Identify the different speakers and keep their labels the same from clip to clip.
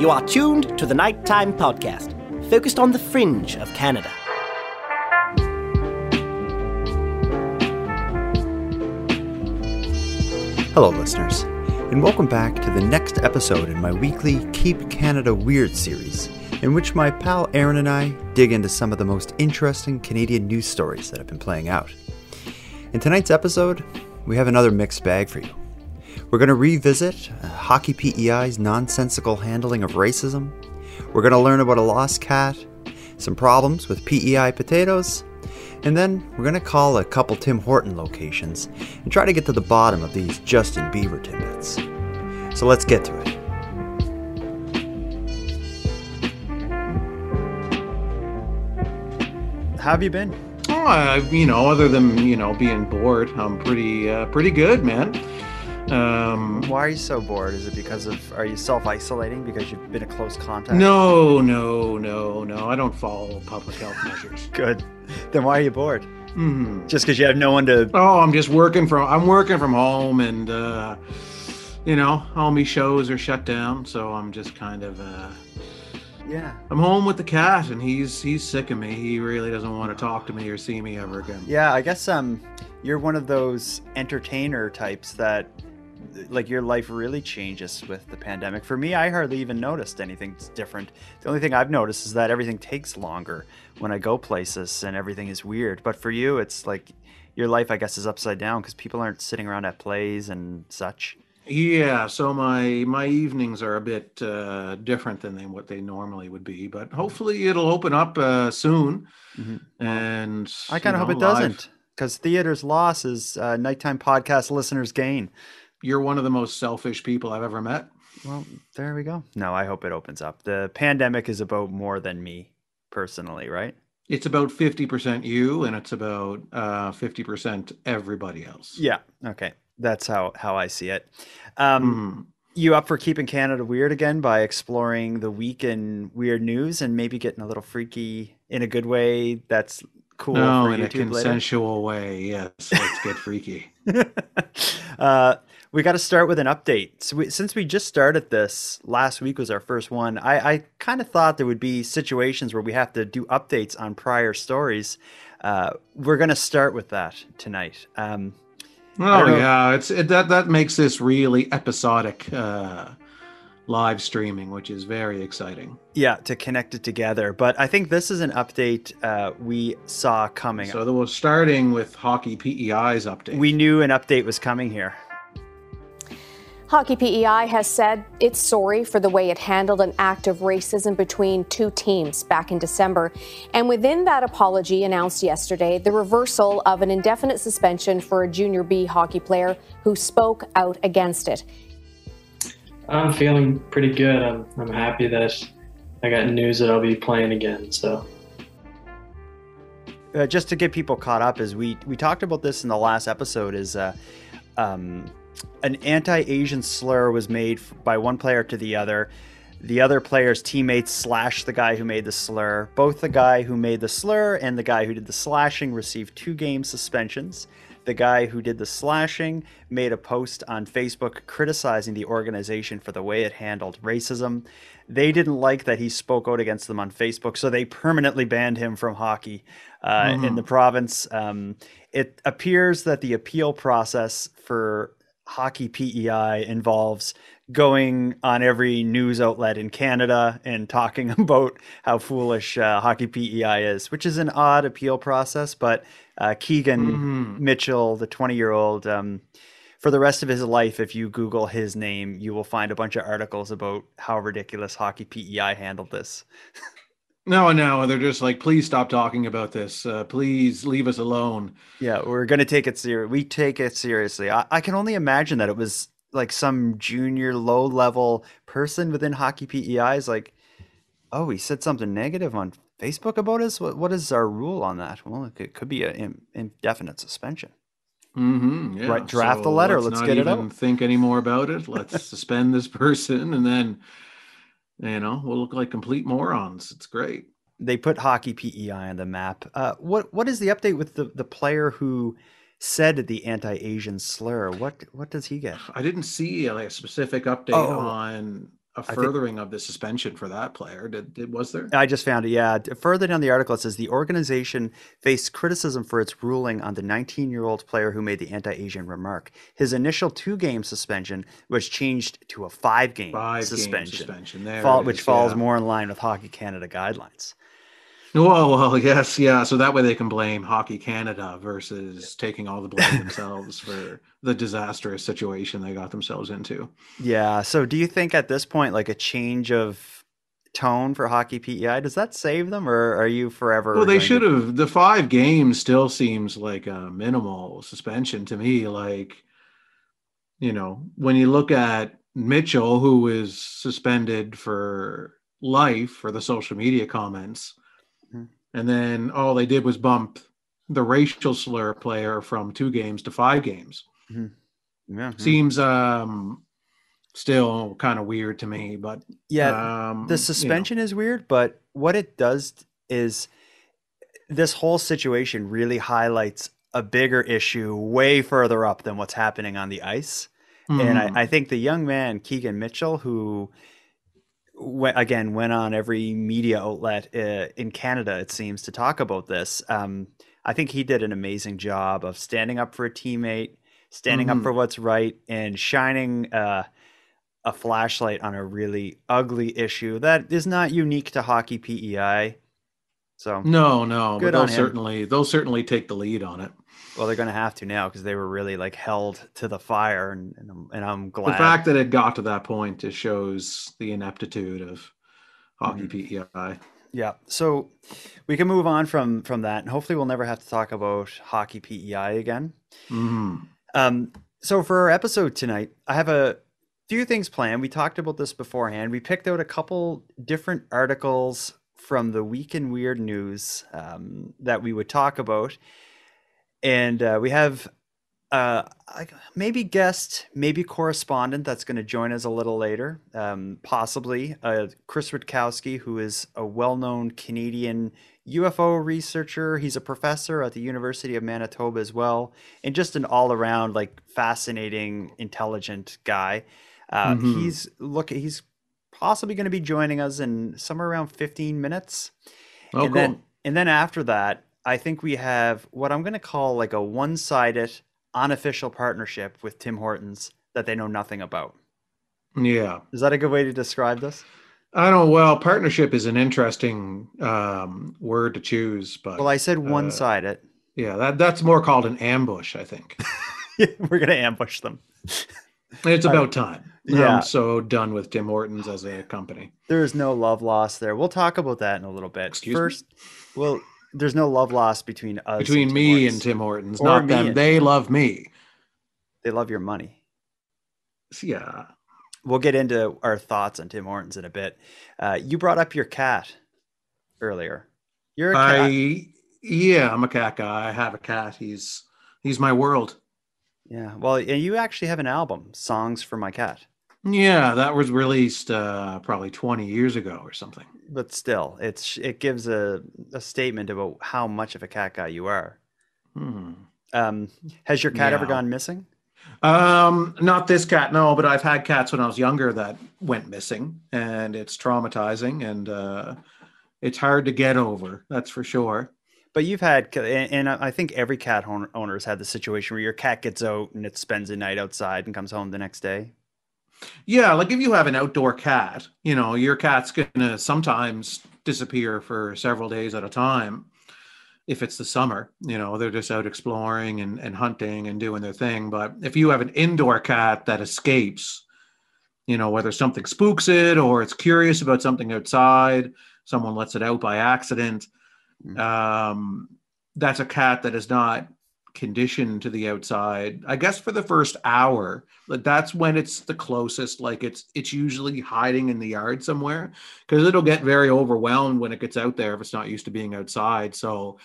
Speaker 1: You are tuned to the Nighttime Podcast, focused on the fringe of Canada.
Speaker 2: Hello, listeners, and welcome back to the next episode in my weekly Keep Canada Weird series, in which my pal Aaron and I dig into some of the most interesting Canadian news stories that have been playing out. In tonight's episode, we have another mixed bag for you. We're going to revisit uh, Hockey PEI's nonsensical handling of racism. We're going to learn about a lost cat, some problems with PEI potatoes, and then we're going to call a couple Tim Horton locations and try to get to the bottom of these Justin Bieber tidbits. So let's get to it. How have you been?
Speaker 3: Uh, you know, other than you know being bored, I'm pretty uh, pretty good, man. Um,
Speaker 2: Why are you so bored? Is it because of are you self isolating because you've been a close contact?
Speaker 3: no, no, no, no. I don't follow public health measures.
Speaker 2: Good. Then why are you bored?
Speaker 3: hmm
Speaker 2: Just because you have no one to.
Speaker 3: Oh, I'm just working from. I'm working from home, and uh, you know, all my shows are shut down, so I'm just kind of. Uh,
Speaker 2: Yeah.
Speaker 3: I'm home with the cat, and he's he's sick of me. He really doesn't want to talk to me or see me ever again.
Speaker 2: Yeah, I guess um, you're one of those entertainer types that, like, your life really changes with the pandemic. For me, I hardly even noticed anything different. The only thing I've noticed is that everything takes longer when I go places and everything is weird. But for you, it's like your life, I guess, is upside down because people aren't sitting around at plays and such.
Speaker 3: Yeah, so my my evenings are a bit uh, different than they, what they normally would be, but hopefully it'll open up uh, soon.
Speaker 2: Mhm.
Speaker 3: And
Speaker 2: I kind of hope
Speaker 3: know,
Speaker 2: it doesn't because theater's loss is uh, nighttime podcast listeners' gain.
Speaker 3: You're one of the most selfish people I've ever met.
Speaker 2: Well, there we go. No, I hope it opens up. The pandemic is about more than me personally, right?
Speaker 3: It's about fifty percent you, and it's about uh, fifty percent everybody else.
Speaker 2: Yeah. Okay. That's how how I see it. Um,
Speaker 3: Mhm.
Speaker 2: You up for keeping Canada weird again by exploring the week in weird news and maybe getting a little freaky in a good way? That's cool
Speaker 3: No, in a
Speaker 2: YouTube later.
Speaker 3: consensual way. Yes, let's get freaky.
Speaker 2: uh, we got to start with an update. So we, since we just started this, last week was our first one. I, I kind of thought there would be situations where we have to do updates on prior stories. Uh, we're going to start with that tonight. Um,
Speaker 3: Oh yeah, it's it, that that makes this really episodic uh, live streaming, which is very exciting.
Speaker 2: yeah, to connect it together. But I think this is an update uh, we saw coming.
Speaker 3: So we're starting with hockey PEI's update.
Speaker 2: we knew an update was coming here.
Speaker 4: Hockey PEI has said it's sorry for the way it handled an act of racism between two teams back in December. And within that apology announced yesterday, the reversal of an indefinite suspension for a junior B hockey player who spoke out against it.
Speaker 5: I'm feeling pretty good. I'm, I'm happy that I got news that I'll be playing again. So
Speaker 2: uh, just to get people caught up, as we we talked about this in the last episode, is uh, um, an anti-Asian slur was made by one player to the other. The other player's teammates slashed the guy who made the slur. Both the guy who made the slur and the guy who did the slashing received two game suspensions. The guy who did the slashing made a post on Facebook criticizing the organization for the way it handled racism. They didn't like that he spoke out against them on Facebook, so they permanently banned him from hockey uh, in the province. Um, it appears that the appeal process for hockey PEI involves going on every news outlet in Canada and talking about how foolish uh, hockey PEI is, which is an odd appeal process. But uh, Keegan
Speaker 3: Mhm.
Speaker 2: Mitchell, the 20 year old, um, for the rest of his life, if you Google his name, you will find a bunch of articles about how ridiculous hockey PEI handled this.
Speaker 3: No, no, they're just like, please stop talking about this. Uh, please leave us alone.
Speaker 2: Yeah, we're gonna take it serious. We take it seriously. I, I can only imagine that it was like some junior low level person within hockey PEI is like, oh, he said something negative on Facebook about us. What what is our rule on that? Well, it could, could be an indefinite suspension.
Speaker 3: Mm-hmm, yeah.
Speaker 2: Right, draft the letter, let's
Speaker 3: not
Speaker 2: get it out.
Speaker 3: Think any more about it. Let's suspend this person, and then, you know, we'll look like complete morons. It's great.
Speaker 2: They put hockey PEI on the map. Uh, what what is the update with the the player who said the anti-Asian slur. What what does he get?
Speaker 3: I didn't see like, a specific update
Speaker 2: Oh.
Speaker 3: on a
Speaker 2: think-
Speaker 3: furthering of the suspension for that player. Did, did was there?
Speaker 2: I just found it. Yeah. Further down the article, it says the organization faced criticism for its ruling on the 19 year old player who made the anti Asian remark. His initial two game suspension was changed to a five game
Speaker 3: Five
Speaker 2: suspension,
Speaker 3: game suspension.
Speaker 2: Fall- which falls
Speaker 3: yeah.
Speaker 2: more in line with Hockey Canada guidelines.
Speaker 3: Well, well, yes, yeah. So that way they can blame Hockey Canada versus taking all the blame themselves for the disastrous situation they got themselves into.
Speaker 2: Yeah. So do you think at this point, like a change of tone for Hockey PEI, does that save them or are you forever?
Speaker 3: Well, they should have. The five games still seems like a minimal suspension to me. Like, you know, when you look at Mitchell, who is suspended for life for the social media comments. And then all they did was bump the racial slur player from two games to five games.
Speaker 2: Yeah. mhm.
Speaker 3: Seems um still kind of weird to me, but
Speaker 2: Yeah.
Speaker 3: um, you know.
Speaker 2: the suspension is weird, but what it does is this whole situation really highlights a bigger issue way further up than what's happening on the ice. And
Speaker 3: Mhm.
Speaker 2: I, I think the young man, Keegan Mitchell, who we, again went on every media outlet uh, in Canada, it seems, to talk about this. Um, I think he did an amazing job of standing up for a teammate, standing up
Speaker 3: Mhm.
Speaker 2: for what's right, and shining uh, a flashlight on a really ugly issue that is not unique to hockey PEI. So,
Speaker 3: No, no,
Speaker 2: Good
Speaker 3: but they'll certainly they'll certainly take the lead on it.
Speaker 2: Well, they're going to have to now because they were really like held to the fire, and and I'm, and I'm glad.
Speaker 3: The fact that it got to that point just shows the ineptitude of hockey
Speaker 2: Mm-hmm.
Speaker 3: PEI.
Speaker 2: Yeah. So we can move on from from that, and hopefully we'll never have to talk about hockey PEI again.
Speaker 3: Mhm.
Speaker 2: Um, so for our episode tonight, I have a few things planned. We talked about this beforehand. We picked out a couple different articles from the week in weird news um, that we would talk about, and uh, we have uh, maybe guest, maybe correspondent that's going to join us a little later. Um, possibly uh, Chris Rutkowski, who is a well-known Canadian UFO researcher. He's a professor at the University of Manitoba as well, and just an all-around like fascinating, intelligent guy. Uh,
Speaker 3: Mhm.
Speaker 2: He's look. He's possibly going to be joining us in somewhere around 15 minutes.
Speaker 3: Oh,
Speaker 2: and
Speaker 3: cool.
Speaker 2: then and then after that, I think we have what I'm going to call like a one-sided unofficial partnership with Tim Hortons that they know nothing about.
Speaker 3: yeah.
Speaker 2: Is that a good way to describe this?
Speaker 3: I don't well, partnership is an interesting um, word to choose, but
Speaker 2: Well, I said
Speaker 3: uh,
Speaker 2: one-sided.
Speaker 3: yeah, that that's more called an ambush, I think.
Speaker 2: We're going to ambush them.
Speaker 3: It's about time.
Speaker 2: yeah.
Speaker 3: I'm so done with Tim Hortons as a company.
Speaker 2: There is no love lost there. We'll talk about that in a little bit.
Speaker 3: Excuse me?
Speaker 2: Well, there's no love lost between us
Speaker 3: Between
Speaker 2: and
Speaker 3: me
Speaker 2: Hortons.
Speaker 3: and Tim Hortons,
Speaker 2: Or
Speaker 3: not them. They love me.
Speaker 2: They love your money.
Speaker 3: Yeah.
Speaker 2: We'll get into our thoughts on Tim Hortons in a bit. Uh, you brought up your cat earlier. You're a cat.
Speaker 3: I yeah, I'm a cat guy. I have a cat. He's he's my world.
Speaker 2: Yeah. Well, and you actually have an album, Songs for My Cat.
Speaker 3: Yeah, that was released uh, probably 20 years ago or something.
Speaker 2: But still, it's it gives a, a statement about how much of a cat guy you are.
Speaker 3: Hmm.
Speaker 2: Um, has your cat ever gone missing?
Speaker 3: Um, not this cat, no, but I've had cats when I was younger that went missing, and it's traumatizing, and uh, it's hard to get over. That's for sure.
Speaker 2: But you've had, and I think every cat owner owner has had the situation where your cat gets out and it spends the night outside and comes home the next day.
Speaker 3: Yeah, like if you have an outdoor cat, you know, your cat's gonna sometimes disappear for several days at a time. If it's the summer, you know, they're just out exploring and, and hunting and doing their thing. But if you have an indoor cat that escapes, you know, whether something spooks it or it's curious about something outside, someone lets it out by accident,
Speaker 2: Mm.
Speaker 3: um, that's a cat that is not conditioned to the outside i guess for the first hour but that's when it's the closest like it's it's usually hiding in the yard somewhere because it'll get very overwhelmed when it gets out there if it's not used to being outside. So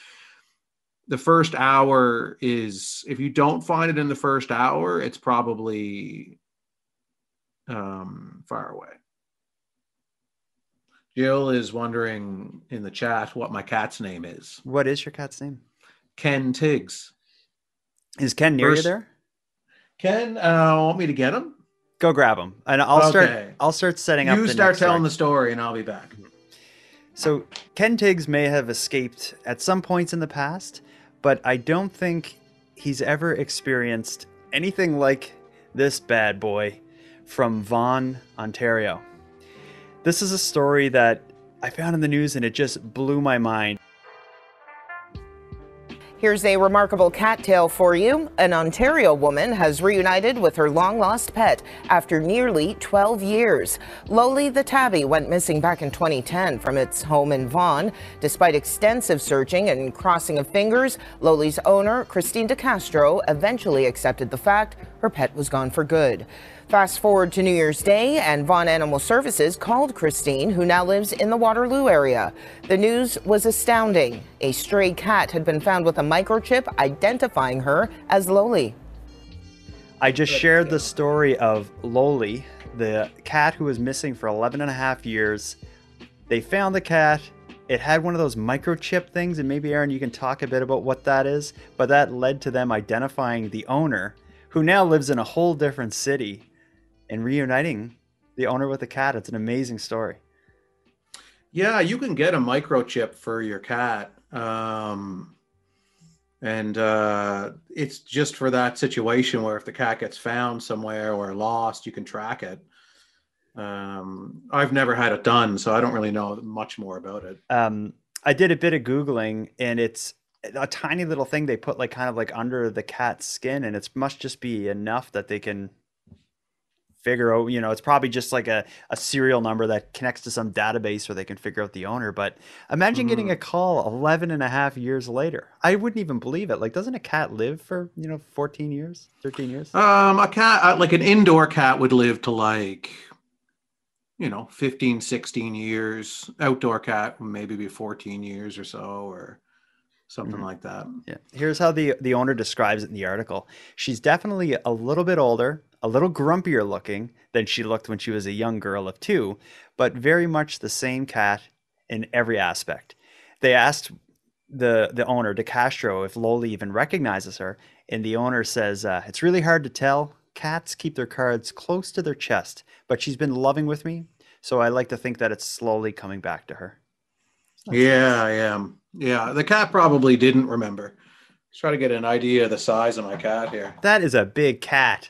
Speaker 3: the first hour is if you don't find it in the first hour it's probably um far away. Jill is wondering in the chat what my cat's name is.
Speaker 2: What is your cat's name?
Speaker 3: ken tiggs
Speaker 2: Is Ken near
Speaker 3: First-
Speaker 2: you there?
Speaker 3: Ken, uh, want me to get him?
Speaker 2: Go grab him, and I'll start.
Speaker 3: Okay.
Speaker 2: I'll start setting up.
Speaker 3: You start telling
Speaker 2: story.
Speaker 3: the story, and I'll be back.
Speaker 2: So Ken Tiggs may have escaped at some points in the past, but I don't think he's ever experienced anything like this bad boy from Vaughan, Ontario. This is a story that I found in the news and it just blew my mind.
Speaker 6: Here's a remarkable cat tale for you. An Ontario woman has reunited with her long lost pet after nearly 12 years. Loli the tabby went missing back in 2010 from its home in Vaughan. Despite extensive searching and crossing of fingers, Loli's owner, Christine DeCastro, eventually accepted the fact her pet was gone for good. Fast forward to New Year's Day, and Vaughan Animal Services called Christine, who now lives in the Waterloo area. The news was astounding. A stray cat had been found with a microchip identifying her as Loli.
Speaker 2: I just shared the story of Loli, the cat who was missing for 11 and a half years. They found the cat. It had one of those microchip things, and maybe, Aaron, you can talk a bit about what that is. But that led to them identifying the owner, who now lives in a whole different city, and reuniting the owner with the cat. It's an amazing story.
Speaker 3: Yeah, you can get a microchip for your cat. Um, and uh, it's just for that situation where if the cat gets found somewhere or lost, you can track it. Um, I've never had it done, so I don't really know much more about it.
Speaker 2: um, I did a bit of googling, and it's a tiny little thing they put like kind of like under the cat's skin, and it must just be enough that they can figure out. You know, it's probably just like a, a serial number that connects to some database where they can figure out the owner. But imagine getting a call 11 and a half years later. I wouldn't even believe it. Like, doesn't a cat live for you know 14 years, 13 years?
Speaker 3: Um, a cat, uh, like an indoor cat, would live to like, you know, 15, 16 years. Outdoor cat maybe be 14 years or so, or something
Speaker 2: Mhm.
Speaker 3: like that.
Speaker 2: Yeah. Here's how the the owner describes it in the article. She's definitely a little bit older, a little grumpier looking than she looked when she was a young girl of two, but very much the same cat in every aspect. They asked the the owner, De Castro, if Loli even recognizes her, and the owner says uh, it's really hard to tell. Cats keep their cards close to their chest, but she's been loving with me, so I like to think that it's slowly coming back to her.
Speaker 3: Yeah, yeah, yeah. The cat probably didn't remember. Let's try to get an idea of the size of my cat here.
Speaker 2: That is a big cat.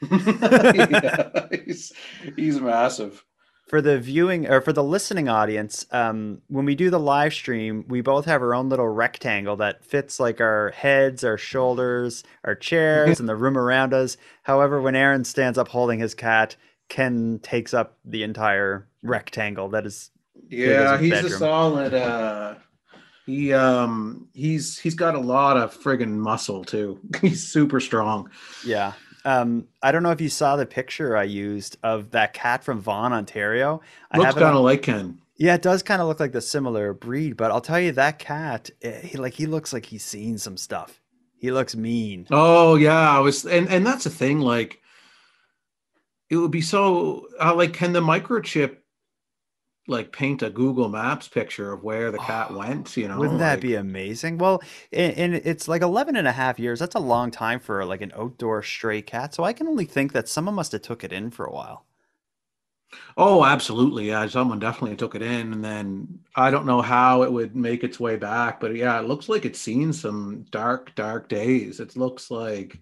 Speaker 3: Yeah, he's, he's massive.
Speaker 2: for the viewing or for the listening audience, um, when we do the live stream, we both have our own little rectangle that fits like our heads, our shoulders, our chairs, and the room around us. However, when Aaron stands up holding his cat, Ken takes up the entire rectangle. That is
Speaker 3: Yeah, he's a solid. Uh, he um he's he's got a lot of friggin' muscle too. He's super strong.
Speaker 2: yeah. Um, I don't know if you saw the picture I used of that cat from Vaughan, Ontario. I
Speaker 3: Looks
Speaker 2: on-
Speaker 3: kind of like Ken.
Speaker 2: Yeah, it does kind of look like the similar breed, but I'll tell you that cat, eh, he like he looks like he's seen some stuff. He looks mean.
Speaker 3: Oh yeah, I was, and and that's the thing. Like, it would be so uh, like, can the microchip like paint a Google Maps picture of where the cat went? You know,
Speaker 2: Wouldn't that
Speaker 3: like-
Speaker 2: be amazing? Well, and, and it's like 11 and a half years. That's a long time for like an outdoor stray cat. So I can only think that someone must have took it in for a while.
Speaker 3: Oh, absolutely. Yeah, someone definitely took it in, and then I don't know how it would make its way back, but yeah, it looks like it's seen some dark, dark days. It looks like,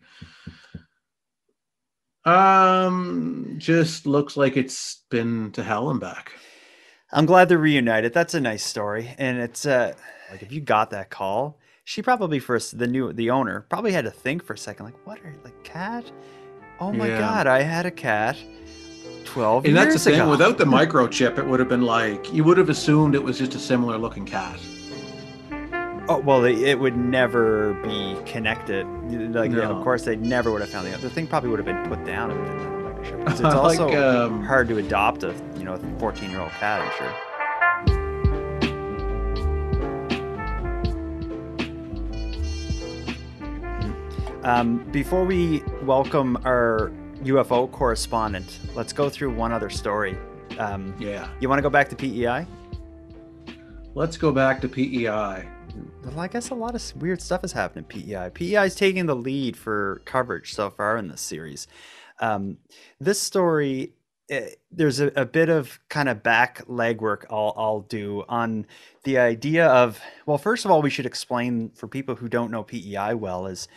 Speaker 3: um, just looks like it's been to hell and back.
Speaker 2: I'm glad they're reunited. That's a nice story. And it's uh like if you got that call, she probably first the new the owner probably had to think for a second, like, what are like cat? Oh my
Speaker 3: Yeah.
Speaker 2: god, I had a cat 12
Speaker 3: And that's the thing.
Speaker 2: ago.
Speaker 3: Without the microchip, it would have been like you would have assumed it was just a similar looking cat.
Speaker 2: Oh well, it, would never be connected. Like, yeah,
Speaker 3: No.
Speaker 2: of course, they never would have found the the thing. Probably would have been put down if it didn't have a microchip. It's
Speaker 3: Like,
Speaker 2: also
Speaker 3: um,
Speaker 2: hard to adopt a you know a 14 year old cat. I'm sure. Um, before we welcome our UFO correspondent, let's go through one other story. Um,
Speaker 3: Yeah.
Speaker 2: you want to go back to PEI?
Speaker 3: Let's go back to PEI.
Speaker 2: well, I guess a lot of weird stuff has happened in PEI. PEI is taking the lead for coverage so far in this series. Um, this story, eh, there's a, a, bit of kind of back legwork I'll, I'll do on the idea of, well, first of all, we should explain for people who don't know PEI well is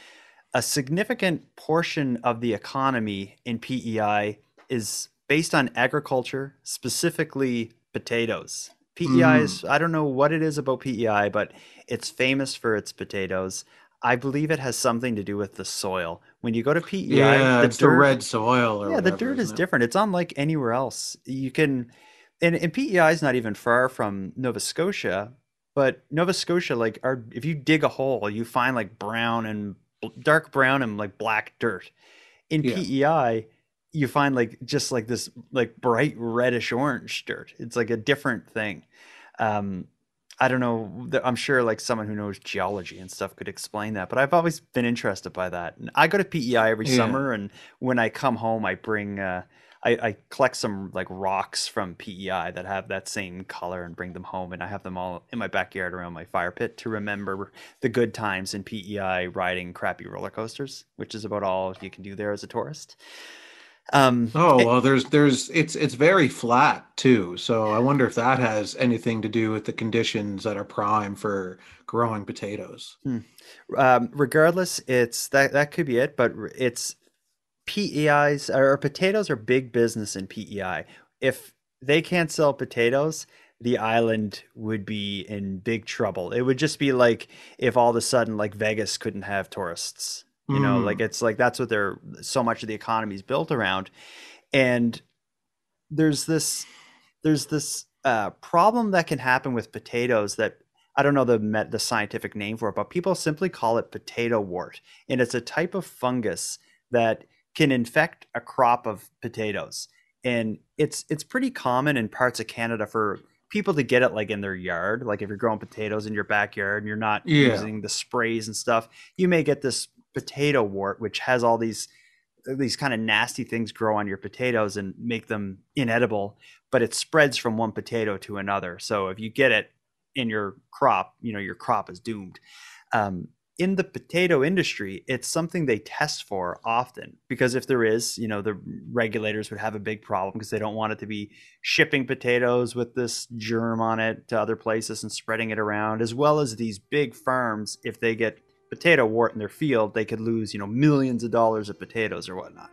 Speaker 2: a significant portion of the economy in PEI is based on agriculture, specifically potatoes. PEI mm. is, I don't know what it is about PEI, but it's famous for its potatoes. I believe it has something to do with the soil. When you go to PEI,
Speaker 3: yeah, the it's dirt, the red soil.
Speaker 2: yeah,
Speaker 3: whatever,
Speaker 2: the dirt is it? different. It's unlike anywhere else. You can, and, and PEI is not even far from Nova Scotia, but Nova Scotia, like, are if you dig a hole, you find like brown and dark brown and like black dirt. In yeah. PEI, you find like just like this like bright reddish orange dirt. It's like a different thing. Um, I don't know. I'm sure like someone who knows geology and stuff could explain that, but I've always been interested by that. And I go to PEI every yeah. summer, and when I come home, I bring uh, I, I, collect some like rocks from PEI that have that same color and bring them home, and I have them all in my backyard around my fire pit to remember the good times in PEI riding crappy roller coasters, which is about all you can do there as a tourist.
Speaker 3: Um, oh well, there's there's it's it's very flat too. So I wonder if that has anything to do with the conditions that are prime for growing potatoes.
Speaker 2: Hmm. Um, regardless, it's that that could be it, but it's PEIs or potatoes are big business in PEI. If they can't sell potatoes, the island would be in big trouble. It would just be like if all of a sudden like Vegas couldn't have tourists you know like mm. it's like that's what they're so much of the economy is built around and there's this there's this uh, problem that can happen with potatoes that I don't know the met, the scientific name for it, but people simply call it potato wart, and it's a type of fungus that can infect a crop of potatoes, and it's it's pretty common in parts of Canada for people to get it like in their yard, like if you're growing potatoes in your backyard and you're not yeah. using the sprays and stuff, you may get this potato wart, which has all these these kind of nasty things grow on your potatoes and make them inedible, but it spreads from one potato to another. So if you get it in your crop, you know your crop is doomed. Um, in the potato industry, it's something they test for often because if there is, you know, the regulators would have a big problem because they don't want it to be shipping potatoes with this germ on it to other places and spreading it around, as well as these big firms, if they get potato wart in their field, they could lose, you know, millions of dollars of potatoes or whatnot.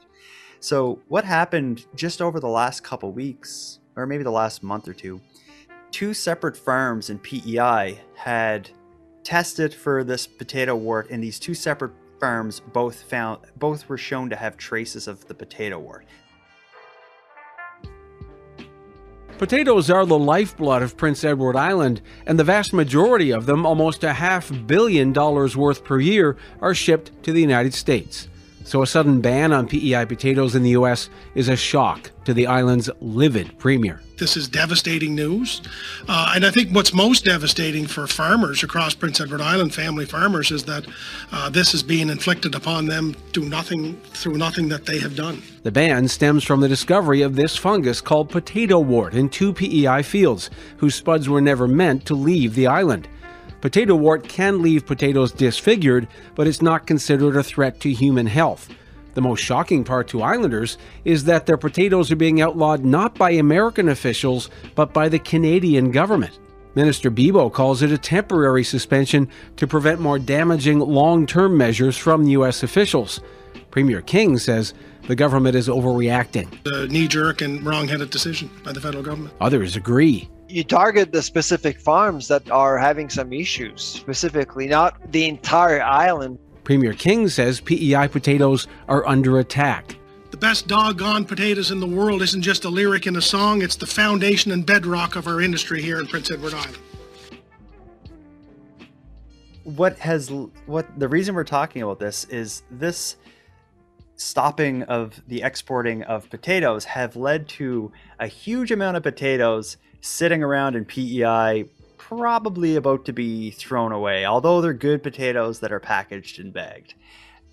Speaker 2: So what happened just over the last couple weeks, or maybe the last month or two, two separate farms in PEI had tested for this potato wart, and these two separate farms both found both were shown to have traces of the potato wart.
Speaker 7: Potatoes are the lifeblood of Prince Edward Island, and the vast majority of them, almost a half billion dollars worth per year, are shipped to the United States. So a sudden ban on PEI potatoes in the U.S. is a shock to the island's livid premier.
Speaker 8: This is devastating news. Uh, and I think what's most devastating for farmers across Prince Edward Island, family farmers, is that uh, this is being inflicted upon them through nothing, through nothing that they have done.
Speaker 7: The ban stems from the discovery of this fungus called potato wart in two PEI fields, whose spuds were never meant to leave the island. Potato wart can leave potatoes disfigured, but it's not considered a threat to human health. The most shocking part to islanders is that their potatoes are being outlawed not by American officials, but by the Canadian government. Minister Bibeau calls it a temporary suspension to prevent more damaging long term measures from U.S. officials. Premier King says the government is overreacting.
Speaker 8: A knee jerk and wrong headed decision by the federal government.
Speaker 7: Others agree
Speaker 9: you target the specific farms that are having some issues, specifically, not the entire island.
Speaker 7: Premier King says PEI potatoes are under attack.
Speaker 8: The best doggone potatoes in the world isn't just a lyric in a song, it's the foundation and bedrock of our industry here in Prince Edward Island.
Speaker 2: What has what the reason we're talking about this is this stopping of the exporting of potatoes have led to a huge amount of potatoes sitting around in PEI, probably about to be thrown away, although they're good potatoes that are packaged and bagged.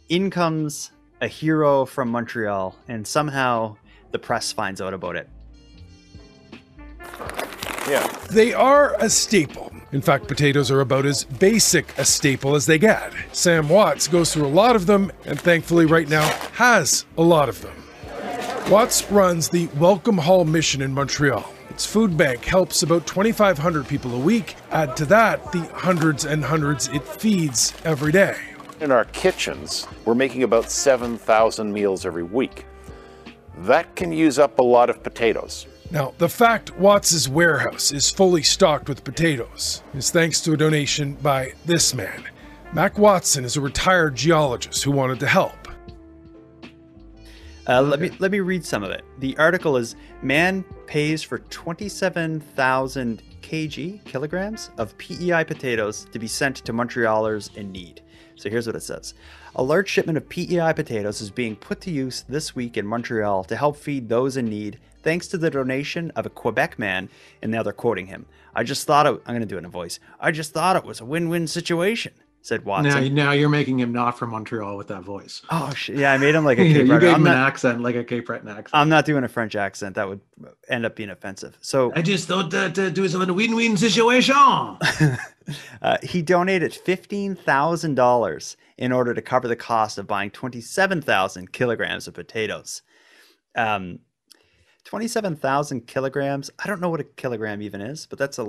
Speaker 2: In comes a hero from Montreal, and somehow the press finds out about it.
Speaker 10: Yeah. They are a staple In fact, potatoes are about as basic a staple as they get. Sam Watts goes through a lot of them and thankfully, right now, has a lot of them. Watts runs the Welcome Hall mission in Montreal. Its food bank helps about 2,500 people a week. Add to that the hundreds and hundreds it feeds every day.
Speaker 11: In our kitchens, we're making about 7,000 meals every week. That can use up a lot of potatoes.
Speaker 10: Now, the fact Watts's warehouse is fully stocked with potatoes is thanks to a donation by this man. Mac Watson is a retired geologist who wanted to help.
Speaker 2: Uh, let me let me read some of it. The article is man pays for 27,000 kg kilograms of PEI potatoes to be sent to Montrealers in need. So here's what it says. A large shipment of PEI potatoes is being put to use this week in Montreal to help feed those in need thanks to the donation of a Quebec man. And now they're quoting him. I just thought it, I'm going to do it in a voice. I just thought it was a win-win situation, said Watson.
Speaker 3: Now, now you're making him not from Montreal with that voice.
Speaker 2: Oh shit! Yeah, I made him like a
Speaker 3: Yeah,
Speaker 2: Cape
Speaker 3: you
Speaker 2: Breton.
Speaker 3: gave
Speaker 2: I'm
Speaker 3: him an accent like a Cape Breton accent.
Speaker 2: I'm not doing a French accent. That would end up being offensive. So
Speaker 3: I just thought that uh, it was a win-win situation.
Speaker 2: uh, he donated fifteen thousand dollars in order to cover the cost of buying twenty-seven thousand kilograms of potatoes. Um, twenty-seven thousand kilograms. I don't know what a kilogram even is, but that's a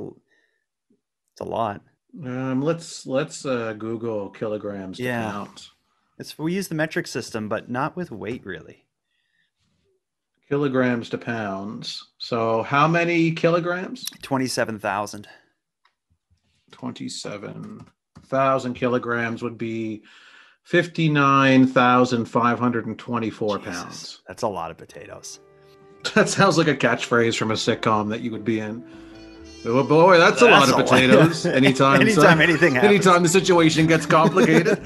Speaker 2: it's a lot.
Speaker 3: Um, let's let's uh, Google kilograms to
Speaker 2: Yeah.
Speaker 3: pounds.
Speaker 2: It's we use the metric system, but not with weight really.
Speaker 3: Kilograms to pounds. So how many kilograms?
Speaker 2: Twenty-seven thousand.
Speaker 3: Twenty-seven thousand kilograms would be fifty-nine thousand five hundred and twenty-four pounds.
Speaker 2: That's a lot of potatoes.
Speaker 3: That sounds like a catchphrase from a sitcom that you would be in. Oh boy, that's, a lot
Speaker 2: That's
Speaker 3: of
Speaker 2: a lot.
Speaker 3: potatoes. Anytime,
Speaker 2: Anytime anything happens.
Speaker 3: anytime the situation gets complicated.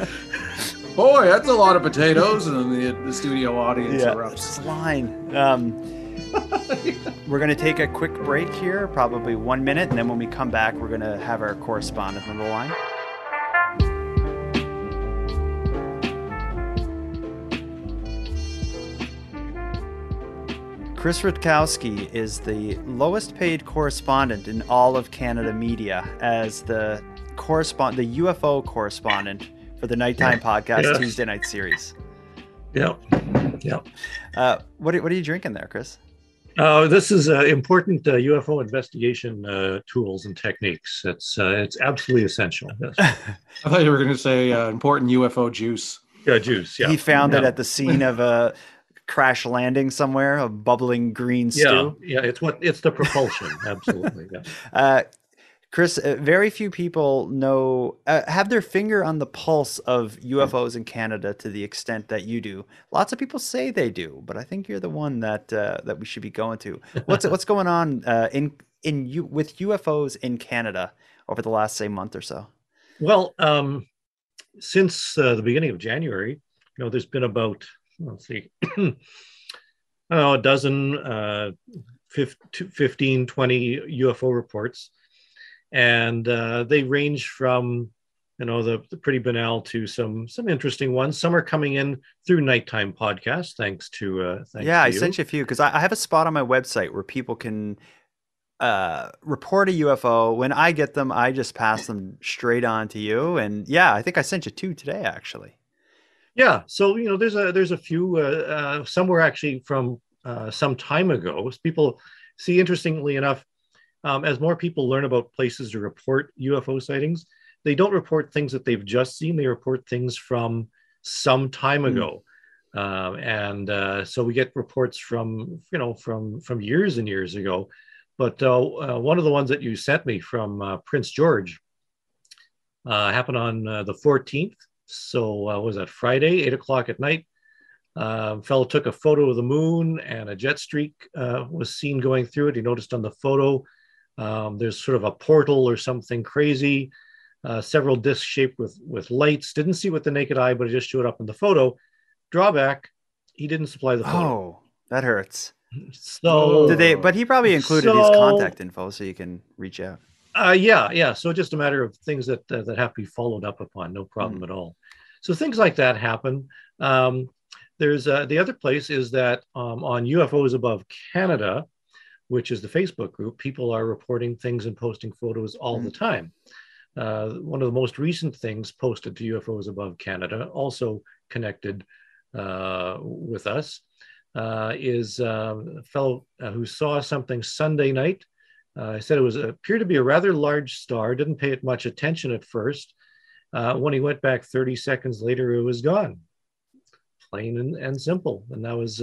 Speaker 3: boy, that's a lot of potatoes, and then the, the studio audience
Speaker 2: yeah,
Speaker 3: erupts.
Speaker 2: it's line. Um, we're going to take a quick break here, probably one minute, and then when we come back, we're going to have our correspondent on the line. Chris Rutkowski is the lowest paid correspondent in all of Canada media as the correspond the UFO correspondent for the Nighttime Podcast
Speaker 12: Yes.
Speaker 2: Tuesday night series.
Speaker 12: Yep. Yep.
Speaker 2: Uh, what, are, what are you drinking there, Chris?
Speaker 12: Uh, this is uh, important uh, UFO investigation uh, tools and techniques. It's uh, it's absolutely essential. Yes.
Speaker 3: I thought you were going to say uh, important UFO juice.
Speaker 12: Yeah, juice. Yeah.
Speaker 2: He found it at the scene of a crash landing somewhere, a bubbling green
Speaker 12: Yeah,
Speaker 2: stew.
Speaker 12: yeah. It's what it's the propulsion. absolutely. Yeah.
Speaker 2: Uh, Chris, uh, very few people know uh, have their finger on the pulse of UFOs in Canada to the extent that you do. Lots of people say they do, but I think you're the one that uh, that we should be going to. What's what's going on uh, in in you with UFOs in Canada over the last say month or so?
Speaker 12: Well, um, since uh, the beginning of January, you know, there's been about let's see, I don't know, a dozen, uh, 15, 20 UFO reports, and uh, they range from you know the, the pretty banal to some some interesting ones. Some are coming in through nighttime podcast, thanks to uh, thanks
Speaker 2: yeah,
Speaker 12: to
Speaker 2: I sent you a few because I, I have a spot on my website where people can uh, report a UFO. When I get them, I just pass them straight on to you. And yeah, I think I sent you two today, actually.
Speaker 12: Yeah, so you know, there's a there's a few. Uh, uh, some were actually from uh, some time ago. People see, interestingly enough, um, as more people learn about places to report UFO sightings, they don't report things that they've just seen. They report things from some time
Speaker 2: Hmm.
Speaker 12: ago, um, and uh, so we get reports from you know from from years and years ago. But uh, uh, one of the ones that you sent me from uh, Prince George uh, happened on uh, the 14th. So uh, was that Friday, eight o'clock at night? Um, fellow took a photo of the moon, and a jet streak uh, was seen going through it. He noticed on the photo um, there's sort of a portal or something crazy. Uh, several discs shaped with with lights. Didn't see with the naked eye, but it just showed up in the photo. Drawback: he didn't supply the photo.
Speaker 2: Oh, that hurts.
Speaker 12: So
Speaker 2: Did they? But he probably included his contact info so you can reach out.
Speaker 12: Uh, yeah, yeah. So just a matter of things that uh, that have to be followed up upon. No problem at all. So things like that happen. Um, there's uh, the other place is that um, on UFOs above Canada, which is the Facebook group, people are reporting things and posting photos all mm-hmm. the time. Uh, one of the most recent things posted to UFOs Above Canada, also connected uh, with us, uh, is uh, a fellow uh, who saw something Sunday night. I said it was appeared to be a rather large star. Didn't pay it much attention at first. when he went back 30 seconds later, it was gone. Plain and, and simple. And that was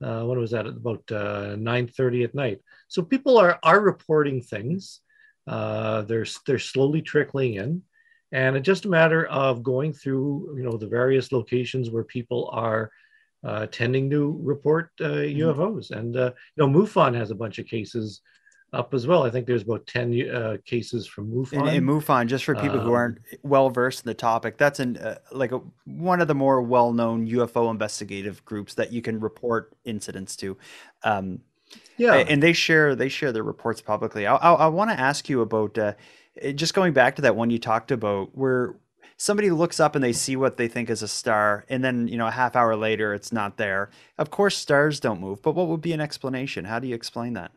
Speaker 12: uh, when was that? About 9:30 at night. So people are are reporting things. Uh, they're they're slowly trickling in, and it's just a matter of going through you know the various locations where people are uh, tending to report uh, mm-hmm. UFOs. And uh, you know MUFON has a bunch of cases up as well. I think there's about ten uh, cases from MUFON.
Speaker 2: And, and MUFON, just for people um, who aren't well versed in the topic, that's an uh, like a, one of the more well known UFO investigative groups that you can report incidents to. Um, yeah, and they share they share their reports publicly. I, I, I want to ask you about uh, just going back to that one you talked about, where somebody looks up and they see what they think is a star, and then you know a half hour later it's not there. Of course, stars don't move, but what would be an explanation? How do you explain that?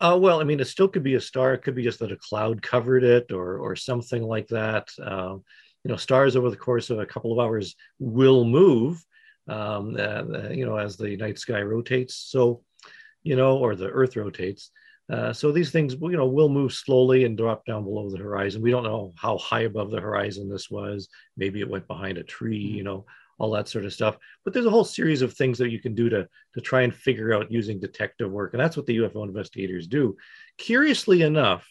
Speaker 12: Uh, well, I mean, it still could be a star. It could be just that a cloud covered it, or or something like that. Um, you know, stars over the course of a couple of hours will move. Um, uh, you know, as the night sky rotates. So you know, or the Earth rotates. Uh, so these things, you know, will move slowly and drop down below the horizon. We don't know how high above the horizon this was. Maybe it went behind a tree, you know, all that sort of stuff. But there's a whole series of things that you can do to to try and figure out using detective work, and that's what the UFO investigators do. Curiously enough,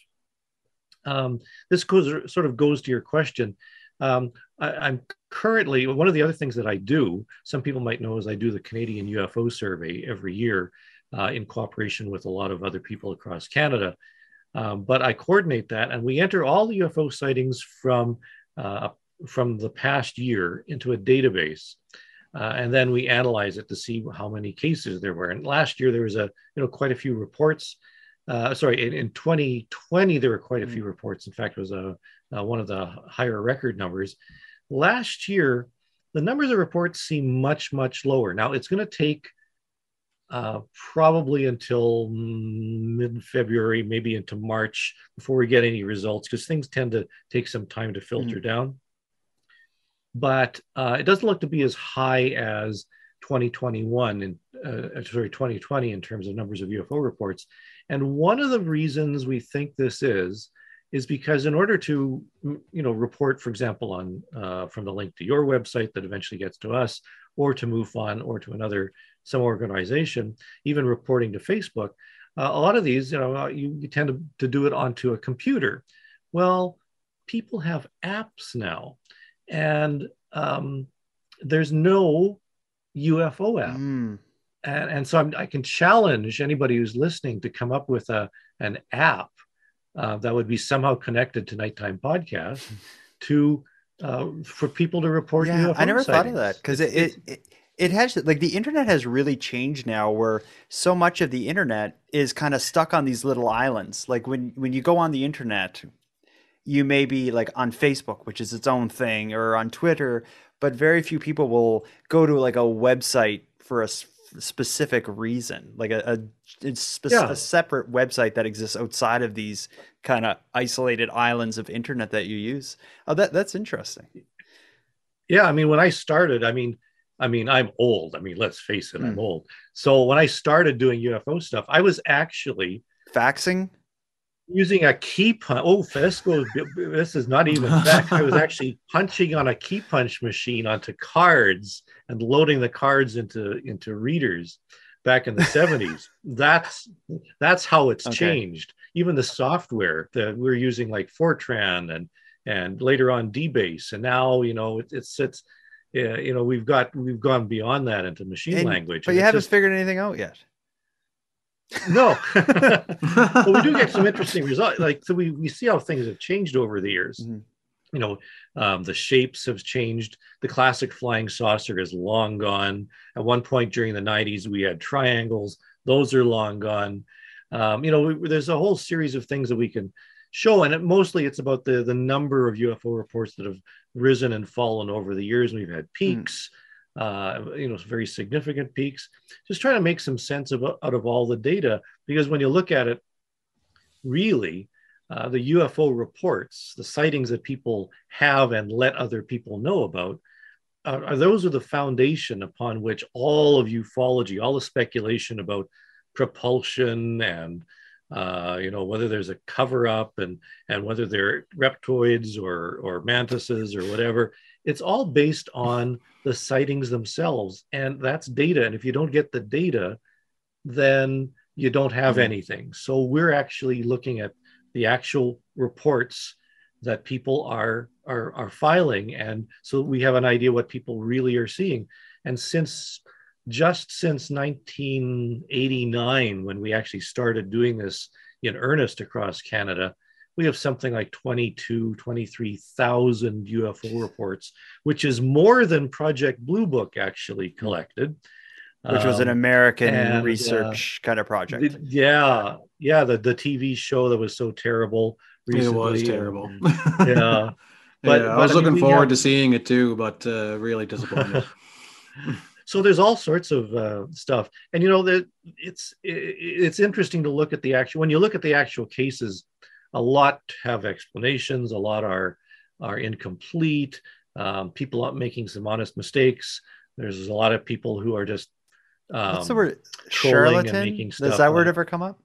Speaker 12: um, this goes sort of goes to your question. Um, I, am currently one of the other things that I do. Some people might know is I do the Canadian UFO survey every year uh, in cooperation with a lot of other people across Canada. Um, but I coordinate that, and we enter all the UFO sightings from uh, from the past year into a database, uh, and then we analyze it to see how many cases there were. And last year there was a you know quite a few reports. Uh, sorry, in, in, 2020 there were quite a few reports. In fact, it was a, a one of the higher record numbers. Last year, the numbers of reports seem much much lower. Now it's going to take uh, probably until mid February, maybe into March before we get any results because things tend to take some time to filter mm-hmm. down. But uh, it doesn't look to be as high as 2021 and uh, sorry 2020 in terms of numbers of UFO reports. And one of the reasons we think this is is because in order to you know report, for example, on uh, from the link to your website that eventually gets to us, or to MUFON, or to another some organization, even reporting to Facebook, uh, a lot of these, you know, uh, you, you tend to, to do it onto a computer. Well, people have apps now, and um, there's no UFO app. Mm. And, and so I'm, i can challenge anybody who's listening to come up with a, an app uh, that would be somehow connected to nighttime podcast to uh, for people to report.
Speaker 2: Yeah,
Speaker 12: UFO
Speaker 2: I never
Speaker 12: sightings.
Speaker 2: thought of that because it, it, it it has like the internet has really changed now where so much of the internet is kind of stuck on these little islands like when when you go on the internet you may be like on facebook which is its own thing or on twitter but very few people will go to like a website for a specific reason like a, a, spe- yeah. a separate website that exists outside of these kind of isolated islands of internet that you use oh that that's interesting
Speaker 12: yeah i mean when i started i mean I mean, I'm old. I mean, let's face it, mm. I'm hmm. old. So when I started doing UFO stuff, I was actually
Speaker 2: faxing
Speaker 12: using a key punch. Oh, this goes. This is not even back. I was actually punching on a key punch machine onto cards and loading the cards into into readers back in the 70s. That's that's how it's okay. changed. Even the software that we're using, like Fortran and and later on DBase, and now you know it, it's it's yeah, you know, we've got we've gone beyond that into machine and, language.
Speaker 2: But you haven't just, figured anything out yet.
Speaker 12: No, but we do get some interesting results. Like so, we we see how things have changed over the years. Mm-hmm. You know, um, the shapes have changed. The classic flying saucer is long gone. At one point during the '90s, we had triangles; those are long gone. Um, you know, we, there's a whole series of things that we can show, and it, mostly it's about the the number of UFO reports that have risen and fallen over the years. and We've had hmm. peaks, uh, you know, very significant peaks. Just trying to make some sense of, out of all the data, because when you look at it, really, uh, the UFO reports, the sightings that people have and let other people know about, uh, those are the foundation upon which all of ufology, all the speculation about propulsion and uh, you know whether there's a cover up and and whether they're reptoids or or mantises or whatever it's all based on the sightings themselves and that's data and if you don't get the data then you don't have mm-hmm. anything so we're actually looking at the actual reports that people are, are are filing and so we have an idea what people really are seeing and since just since 1989 when we actually started doing this in earnest across canada we have something like 22 23,000 UFO reports which is more than project blue book actually collected
Speaker 2: which was an um, American and, uh, research uh, kind of project.
Speaker 12: The, yeah, yeah, the the TV show that was so terrible.
Speaker 3: Recently. It was terrible.
Speaker 12: yeah,
Speaker 3: but, yeah, I was looking I mean, forward have... to seeing it too, but uh, really disappointed.
Speaker 12: so there's all sorts of uh, stuff, and you know that it's it, it's interesting to look at the actual. When you look at the actual cases, a lot have explanations. A lot are are incomplete. Um, people are making some honest mistakes. There's a lot of people who are just
Speaker 2: um, What's the word? Charlatan. Does that word ever come up?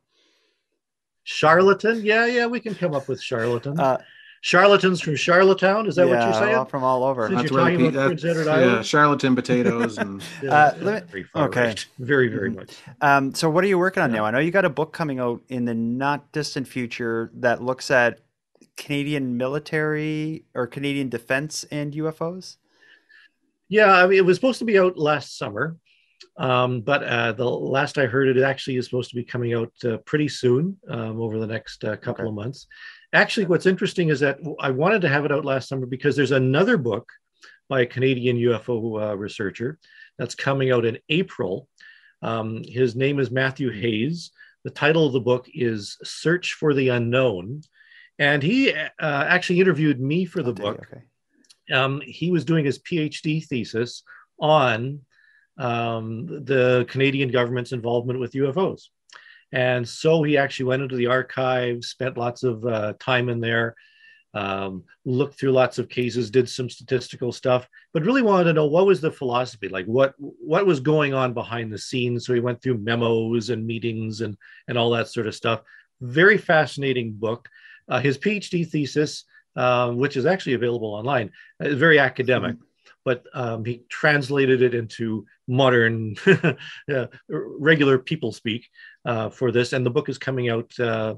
Speaker 12: Charlatan? Yeah, yeah, we can come up with charlatan. Uh, Charlatans from Charlottetown. Is that
Speaker 2: yeah,
Speaker 12: what you're saying?
Speaker 2: from all over.
Speaker 12: Since that's you're talking about Prince Edward Island. Yeah,
Speaker 3: charlatan potatoes and
Speaker 2: yeah, uh, me, okay,
Speaker 12: right. very very much.
Speaker 2: Um, so what are you working on yeah. now? I know you got a book coming out in the not distant future that looks at Canadian military or Canadian defense and UFOs.
Speaker 12: Yeah, I mean, it was supposed to be out last summer. Um, but uh, the last I heard, it actually is supposed to be coming out uh, pretty soon um, over the next uh, couple okay. of months. Actually, what's interesting is that I wanted to have it out last summer because there's another book by a Canadian UFO uh, researcher that's coming out in April. Um, his name is Matthew Hayes. The title of the book is Search for the Unknown. And he uh, actually interviewed me for the book. Okay. Um, he was doing his PhD thesis on um, the Canadian government's involvement with UFOs. And so he actually went into the archives, spent lots of uh, time in there, um, looked through lots of cases, did some statistical stuff, but really wanted to know what was the philosophy, like what what was going on behind the scenes. So he went through memos and meetings and and all that sort of stuff. Very fascinating book. Uh, his PhD thesis, uh, which is actually available online, is very academic. Mm-hmm but um, he translated it into modern, regular people speak uh, for this. And the book is coming out uh,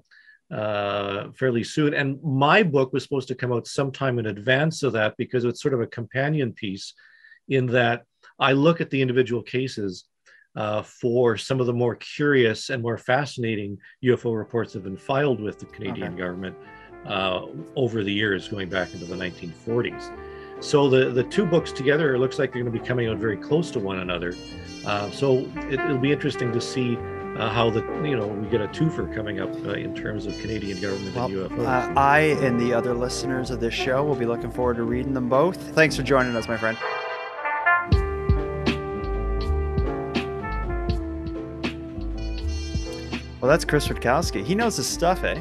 Speaker 12: uh, fairly soon. And my book was supposed to come out sometime in advance of that because it's sort of a companion piece in that I look at the individual cases uh, for some of the more curious and more fascinating UFO reports that have been filed with the Canadian okay. government uh, over the years, going back into the 1940s. So the, the two books together, it looks like they're going to be coming out very close to one another. Uh, so it, will be interesting to see uh, how the you know we get a twofer coming up uh, in terms of Canadian government well, and UFOs.
Speaker 2: Uh, I and the other listeners of this show will be looking forward to reading them both. Thanks for joining us, my friend. Well, that's Chris Rutkowski. He knows his stuff, eh?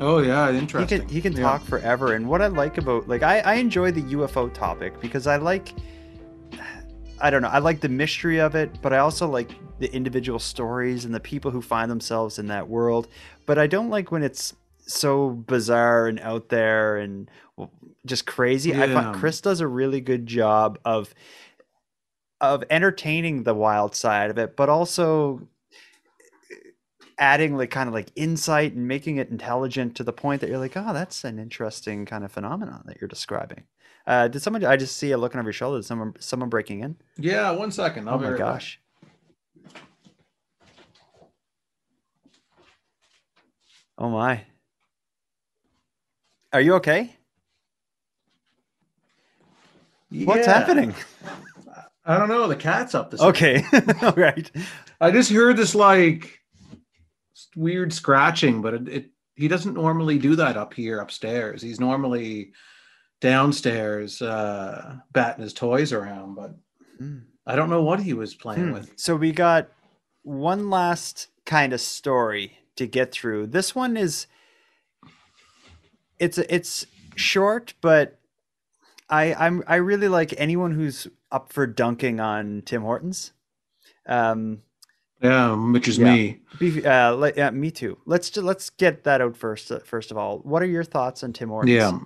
Speaker 3: Oh yeah, interesting.
Speaker 2: He can he can yeah. talk forever. And what I like about like I I enjoy the UFO topic because I like I don't know I like the mystery of it, but I also like the individual stories and the people who find themselves in that world. But I don't like when it's so bizarre and out there and just crazy. Yeah. I find Chris does a really good job of of entertaining the wild side of it, but also adding like kind of like insight and making it intelligent to the point that you're like, oh, that's an interesting kind of phenomenon that you're describing. Uh, did someone? I just see a looking over your shoulder. Did someone someone breaking in?
Speaker 3: Yeah, one second.
Speaker 2: I'll oh my gosh. Back. Oh my. Are you okay? Yeah. What's happening?
Speaker 3: I don't know. The cat's up this.
Speaker 2: Okay. All right.
Speaker 3: I just heard this like weird scratching, but it, it he doesn't normally do that up here upstairs. He's normally downstairs uh, batting his toys around, but I don't know what he was playing
Speaker 2: Hmm.
Speaker 3: with.
Speaker 2: So we got one last kind of story to get through. This one is it's it's short, but I I'm I really like anyone who's up for dunking on Tim Hortons. Um,
Speaker 3: Yeah, which is
Speaker 2: yeah.
Speaker 3: me.
Speaker 2: Be- Uh, yeah, me too. Let's let's get that out first. uh, First of all, what are your thoughts on Tim Hortons?
Speaker 3: Yeah.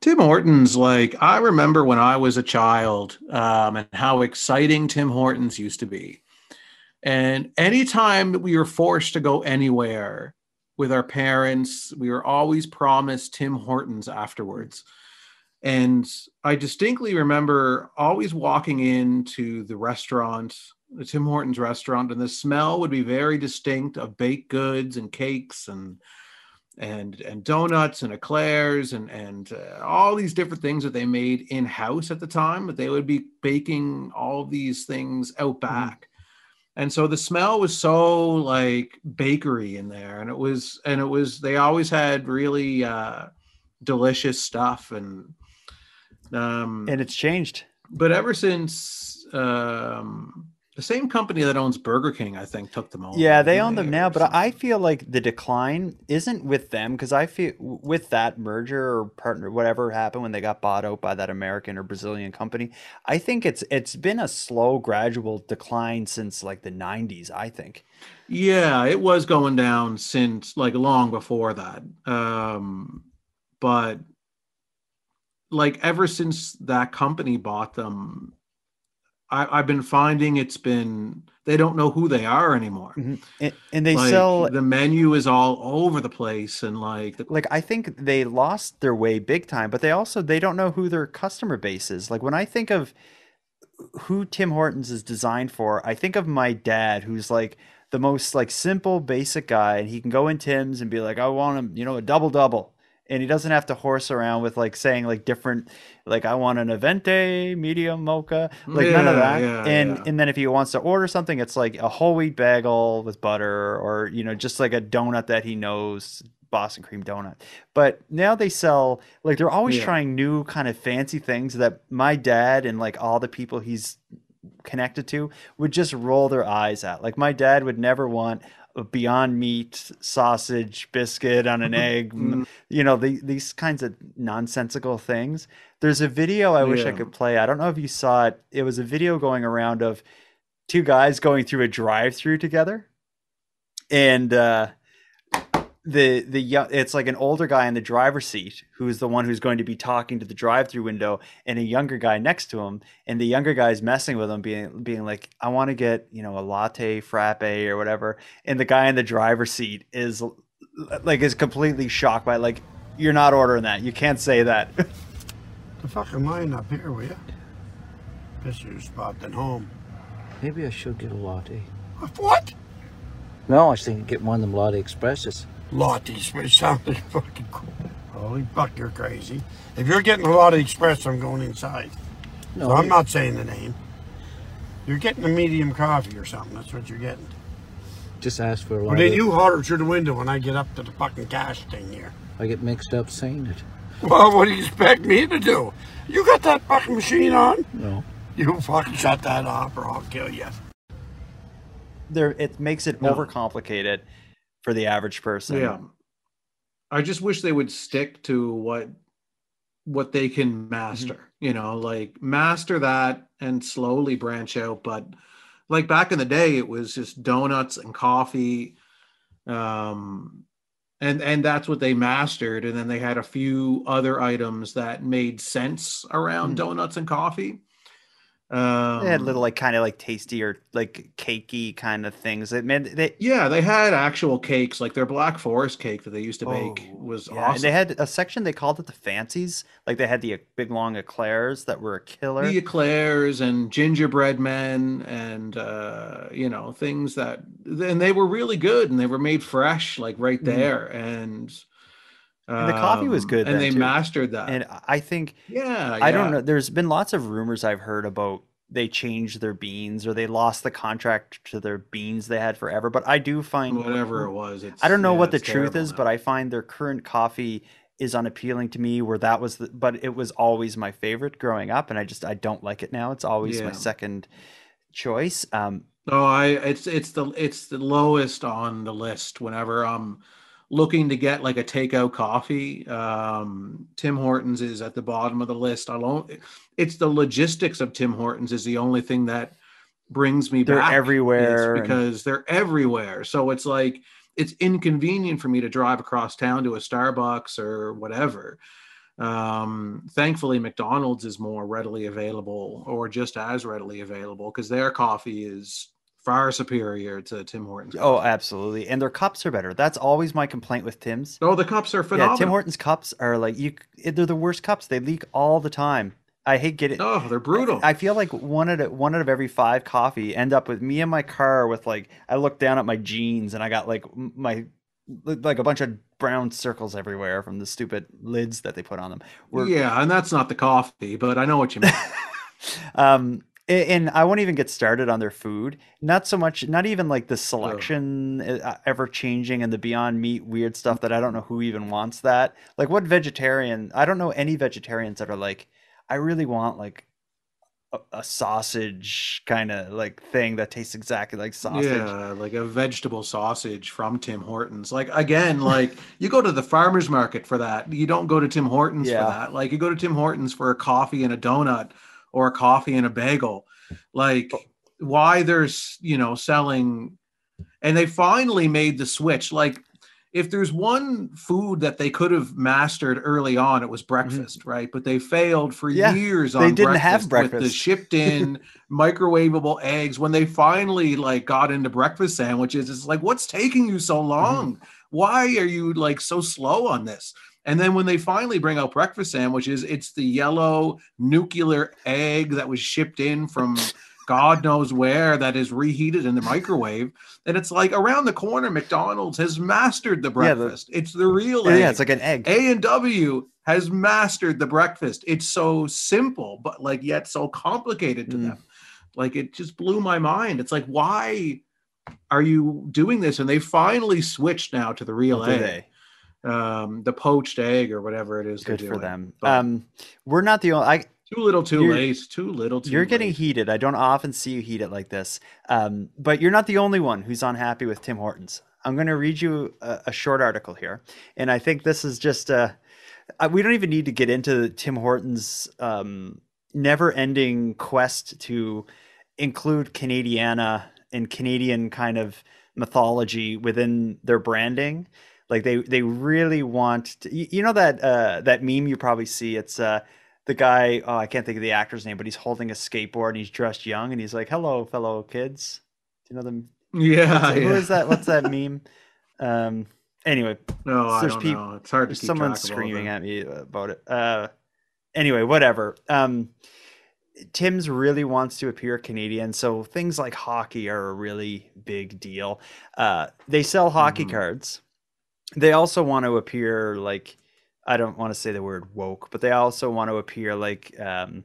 Speaker 3: Tim Hortons, like I remember when I was a child, um, and how exciting Tim Hortons used to be. And anytime that we were forced to go anywhere with our parents, we were always promised Tim Hortons afterwards. And I distinctly remember always walking into the restaurant, Tim Hortons restaurant, and the smell would be very distinct of baked goods and cakes and and and donuts and eclairs and and uh, all these different things that they made in house at the time but they would be baking all these things out back. And so the smell was so like bakery in there and it was and it was they always had really uh delicious stuff and um
Speaker 2: and it's changed.
Speaker 3: but ever since um the same company that owns Burger King, I think, took them over.
Speaker 2: Yeah, they own them now, but I feel like the decline isn't with them because I feel with that merger or partner, whatever happened when they got bought out by that American or Brazilian company. I think it's it's been a slow, gradual decline since like the '90s. I think.
Speaker 3: Yeah, it was going down since like long before that. Um, but like ever since that company bought them, I, I've been finding it's been they don't know who they are anymore. Mm-hmm.
Speaker 2: And, and they
Speaker 3: Like,
Speaker 2: sell
Speaker 3: the menu is all over the place, and like the,
Speaker 2: like I think they lost their way big time, but they also they don't know who their customer base is. Like when I think of who Tim Hortons is designed for, I think of my dad who's like the most like simple basic guy and he can go in Tim's and be like I want him, you know, a double double. And he doesn't have to horse around with like saying like different like I want an Avente medium mocha, like none of that.
Speaker 3: yeah,
Speaker 2: and
Speaker 3: yeah.
Speaker 2: and then if he wants to order something, it's like a whole wheat bagel with butter, or you know, just like a donut that he knows, Boston cream donut. But now they sell like they're always
Speaker 3: Yeah.
Speaker 2: trying new kind of fancy things that my dad and like all the people he's connected to would just roll their eyes at. Like my dad would never want Beyond Meat sausage biscuit on an egg, m- you know, the, these kinds of nonsensical things. There's a video I wish I could play. I don't know if you saw it. It was a video going around of two guys going through a drive-through together, and uh, the the young it's like an older guy in the driver's seat who's the one who's going to be talking to the drive-through window and a younger guy next to him and the younger guy's messing with him being being like I want to get you know a latte frappe or whatever and the guy in the driver's seat is like is completely shocked by like you're not ordering that you can't say that
Speaker 13: The fucking line up here, with you? Picture spot than home.
Speaker 14: Maybe I should get a latte.
Speaker 13: What?
Speaker 14: No, I was thinking get one of them latte expresses.
Speaker 13: Latte Express sounded fucking cool. Holy fuck, you're crazy. If you're getting a Latte Express, I'm going inside.
Speaker 14: No,
Speaker 13: so I'm not saying the name. You're getting a medium coffee or something. That's what you're getting.
Speaker 14: Just ask for a
Speaker 13: But
Speaker 14: latte.
Speaker 13: then you holler through the window when I get up to the fucking cash thing here.
Speaker 14: I get mixed up saying it.
Speaker 13: Well, what do you expect me to do? You got that fucking machine on?
Speaker 14: No.
Speaker 13: You fucking shut that off or I'll kill you.
Speaker 2: there it makes it
Speaker 3: No.
Speaker 2: overcomplicated for the average person
Speaker 3: Yeah. I just wish they would stick to what what they can master. You know, like master that and slowly branch out. But like back in the day, it was just donuts and coffee. Um and and that's what they mastered. And then they had a few other items that made sense around donuts and coffee. Um,
Speaker 2: they had little like kind of like tasty or like cakey kind of things it made they
Speaker 3: yeah, they had actual cakes, like their Black Forest cake that they used to was
Speaker 2: Oh, Yeah,
Speaker 3: awesome.
Speaker 2: and they had a section they called it the fancies. Like they had the uh, big long eclairs that were a killer.
Speaker 3: the eclairs and gingerbread men and uh you know things that and they were really good and they were made fresh like right
Speaker 2: Mhm.
Speaker 3: there and
Speaker 2: And the coffee was
Speaker 3: um,
Speaker 2: good,
Speaker 3: and they
Speaker 2: too.
Speaker 3: mastered that
Speaker 2: And I think
Speaker 3: yeah
Speaker 2: I don't know. There's been lots of rumors I've heard about they changed their beans or they lost the contract to their beans they had forever. But I do find
Speaker 3: whatever it was it's
Speaker 2: I don't know
Speaker 3: yeah,
Speaker 2: what the truth is, but I find their current coffee is unappealing to me. Where that was, the, but it was always my favorite growing up, and I just I don't like it now. It's always my second choice. Um,
Speaker 3: No, I it's it's the it's the lowest on the list whenever I'm looking to get like a takeout coffee. Um Tim Hortons is at the bottom of the list. I don't it's the logistics of Tim Hortons is the only thing that brings me
Speaker 2: They're
Speaker 3: back.
Speaker 2: everywhere and-
Speaker 3: because they're everywhere. So it's like it's inconvenient for me to drive across town to a Starbucks or whatever. Um, thankfully, McDonald's is more readily available or just as readily available because their coffee is far superior to Tim Hortons.
Speaker 2: oh, absolutely, and their cups are better. That's always my complaint with Tim's.
Speaker 3: Oh, the cups are
Speaker 2: Yeah,
Speaker 3: phenomenal.
Speaker 2: Tim Hortons cups are like you. They're the worst cups. They leak all the time. I hate getting.
Speaker 3: Oh, they're brutal.
Speaker 2: I feel like one out of one out of every five coffee end up with me in my car with like I look down at my jeans and I got like my like a bunch of brown circles everywhere from the stupid lids that they put on them. We're-
Speaker 3: yeah, and that's not the coffee, but I know what you mean.
Speaker 2: um and i won't even get started on their food not so much not even like the selection uh, ever changing and the beyond meat weird stuff that i don't know who even wants that like what vegetarian i don't know any vegetarians that are like i really want like a, a sausage kind of like thing that tastes exactly like sausage
Speaker 3: Yeah, like a vegetable sausage from Tim Hortons. Like again, like you go to the farmers market for that. You don't go to Tim Hortons
Speaker 2: Yeah.
Speaker 3: for that. Like you go to Tim Hortons for a coffee and a donut or a coffee and a bagel. Like why there's, you know, selling and they finally made the switch. Like if there's one food that they could have mastered early on, it was breakfast, right? But they failed for
Speaker 2: Mm-hmm. Yeah,
Speaker 3: years
Speaker 2: they didn't have breakfast
Speaker 3: with the shipped in microwavable eggs. When they finally like got into breakfast sandwiches, it's like, what's taking you so long?
Speaker 2: Mm-hmm.
Speaker 3: Why are you like so slow on this? And then when they finally bring out breakfast sandwiches, it's the yellow nuclear egg that was shipped in from God knows where that is reheated in the microwave. And it's like around the corner, McDonald's has mastered the
Speaker 2: Yeah, the-
Speaker 3: breakfast. it's the real
Speaker 2: Yeah,
Speaker 3: egg.
Speaker 2: it's like an egg.
Speaker 3: A and W has mastered the breakfast. It's so simple, but like yet so complicated to
Speaker 2: Mm.
Speaker 3: them. Like it just blew my mind. It's like, why are you doing this? And they finally switched now to the real egg, um, the poached egg or whatever it is.
Speaker 2: good for
Speaker 3: doing.
Speaker 2: them um we're not the only i
Speaker 3: too little, too late. Too little, too
Speaker 2: you're
Speaker 3: late.
Speaker 2: getting heated. I don't often see you heat it like this. Um, but you're not the only one who's unhappy with Tim Hortons. I'm going to read you a, a short article here, and I think this is just uh, uh, we don't even need to get into Tim Hortons' um, never-ending quest to include Canadiana and Canadian kind of mythology within their branding. Like they they really want to, you, you know that uh, that meme you probably see. It's uh, the guy oh i can't think of the actor's name but he's holding a skateboard and he's dressed young and he's like hello fellow kids do you know them
Speaker 3: Yeah,
Speaker 2: what's,
Speaker 3: yeah.
Speaker 2: is that what's that meme um anyway
Speaker 3: No, I don't
Speaker 2: peop-
Speaker 3: know. It's hard to
Speaker 2: there's
Speaker 3: keep
Speaker 2: someone
Speaker 3: track of all
Speaker 2: screaming at me about it uh anyway whatever um tim's really wants to appear canadian so things like hockey are a really big deal uh they sell hockey
Speaker 3: Mm-hmm.
Speaker 2: cards they also want to appear like I don't want to say the word woke, but they also want to appear like um,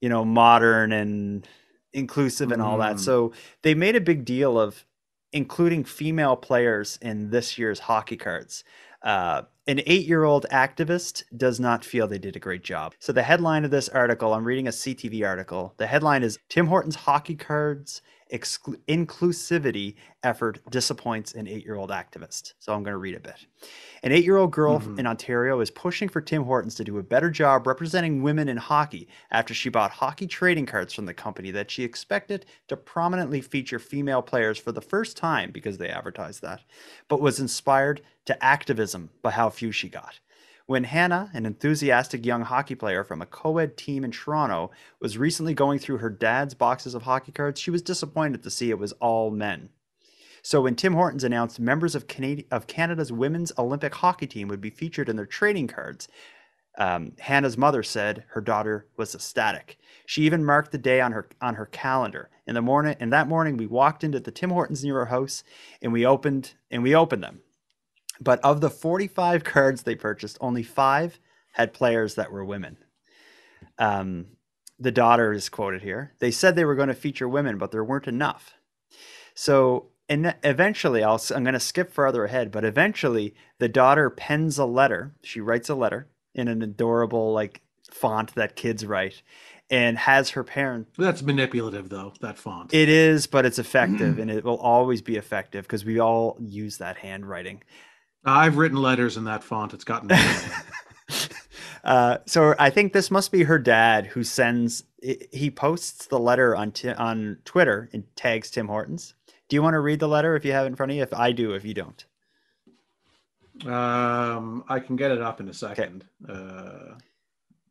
Speaker 2: you know modern and inclusive and all that.
Speaker 3: Mm.
Speaker 2: So they made a big deal of including female players in this year's hockey cards. Uh, an eight-year-old activist does not feel they did a great job. So the headline of this article, I'm reading a CTV article. The headline is Tim Hortons hockey cards exclu- inclusivity effort disappoints an eight-year-old activist. So I'm going to read a bit. An eight year old girl
Speaker 3: Mhm.
Speaker 2: in Ontario is pushing for Tim Hortons to do a better job representing women in hockey after she bought hockey trading cards from the company that she expected to prominently feature female players for the first time because they advertised that, but was inspired to activism by how few she got. When Hannah, an enthusiastic young hockey player from a co ed team in Toronto, was recently going through her dad's boxes of hockey cards, she was disappointed to see it was all men. So when Tim Hortons announced members of, Canadi- of Canada's women's Olympic hockey team would be featured in their trading cards, um, Hannah's mother said her daughter was ecstatic. She even marked the day on her on her calendar. In the morning, and that morning, we walked into the Tim Hortons near our house, and we opened and we opened them. But of the 45 cards they purchased, only five had players that were women. Um, the daughter is quoted here. They said they were going to feature women, but there weren't enough. So and eventually I'll I'm going to skip further ahead, but eventually the daughter pens a letter. She writes a letter in an adorable like font that kids write and has her parent
Speaker 3: That's manipulative, though. That font.
Speaker 2: it is but it's effective and it will always be effective because we all use that handwriting
Speaker 3: I've written letters in that font. It's gotten.
Speaker 2: uh, so i think this must be her dad who sends he posts the letter on t- on twitter and tags tim hortons do you want to read the letter if you have it in front of you if i do if you don't
Speaker 3: um, I can get it up in a second. Uh,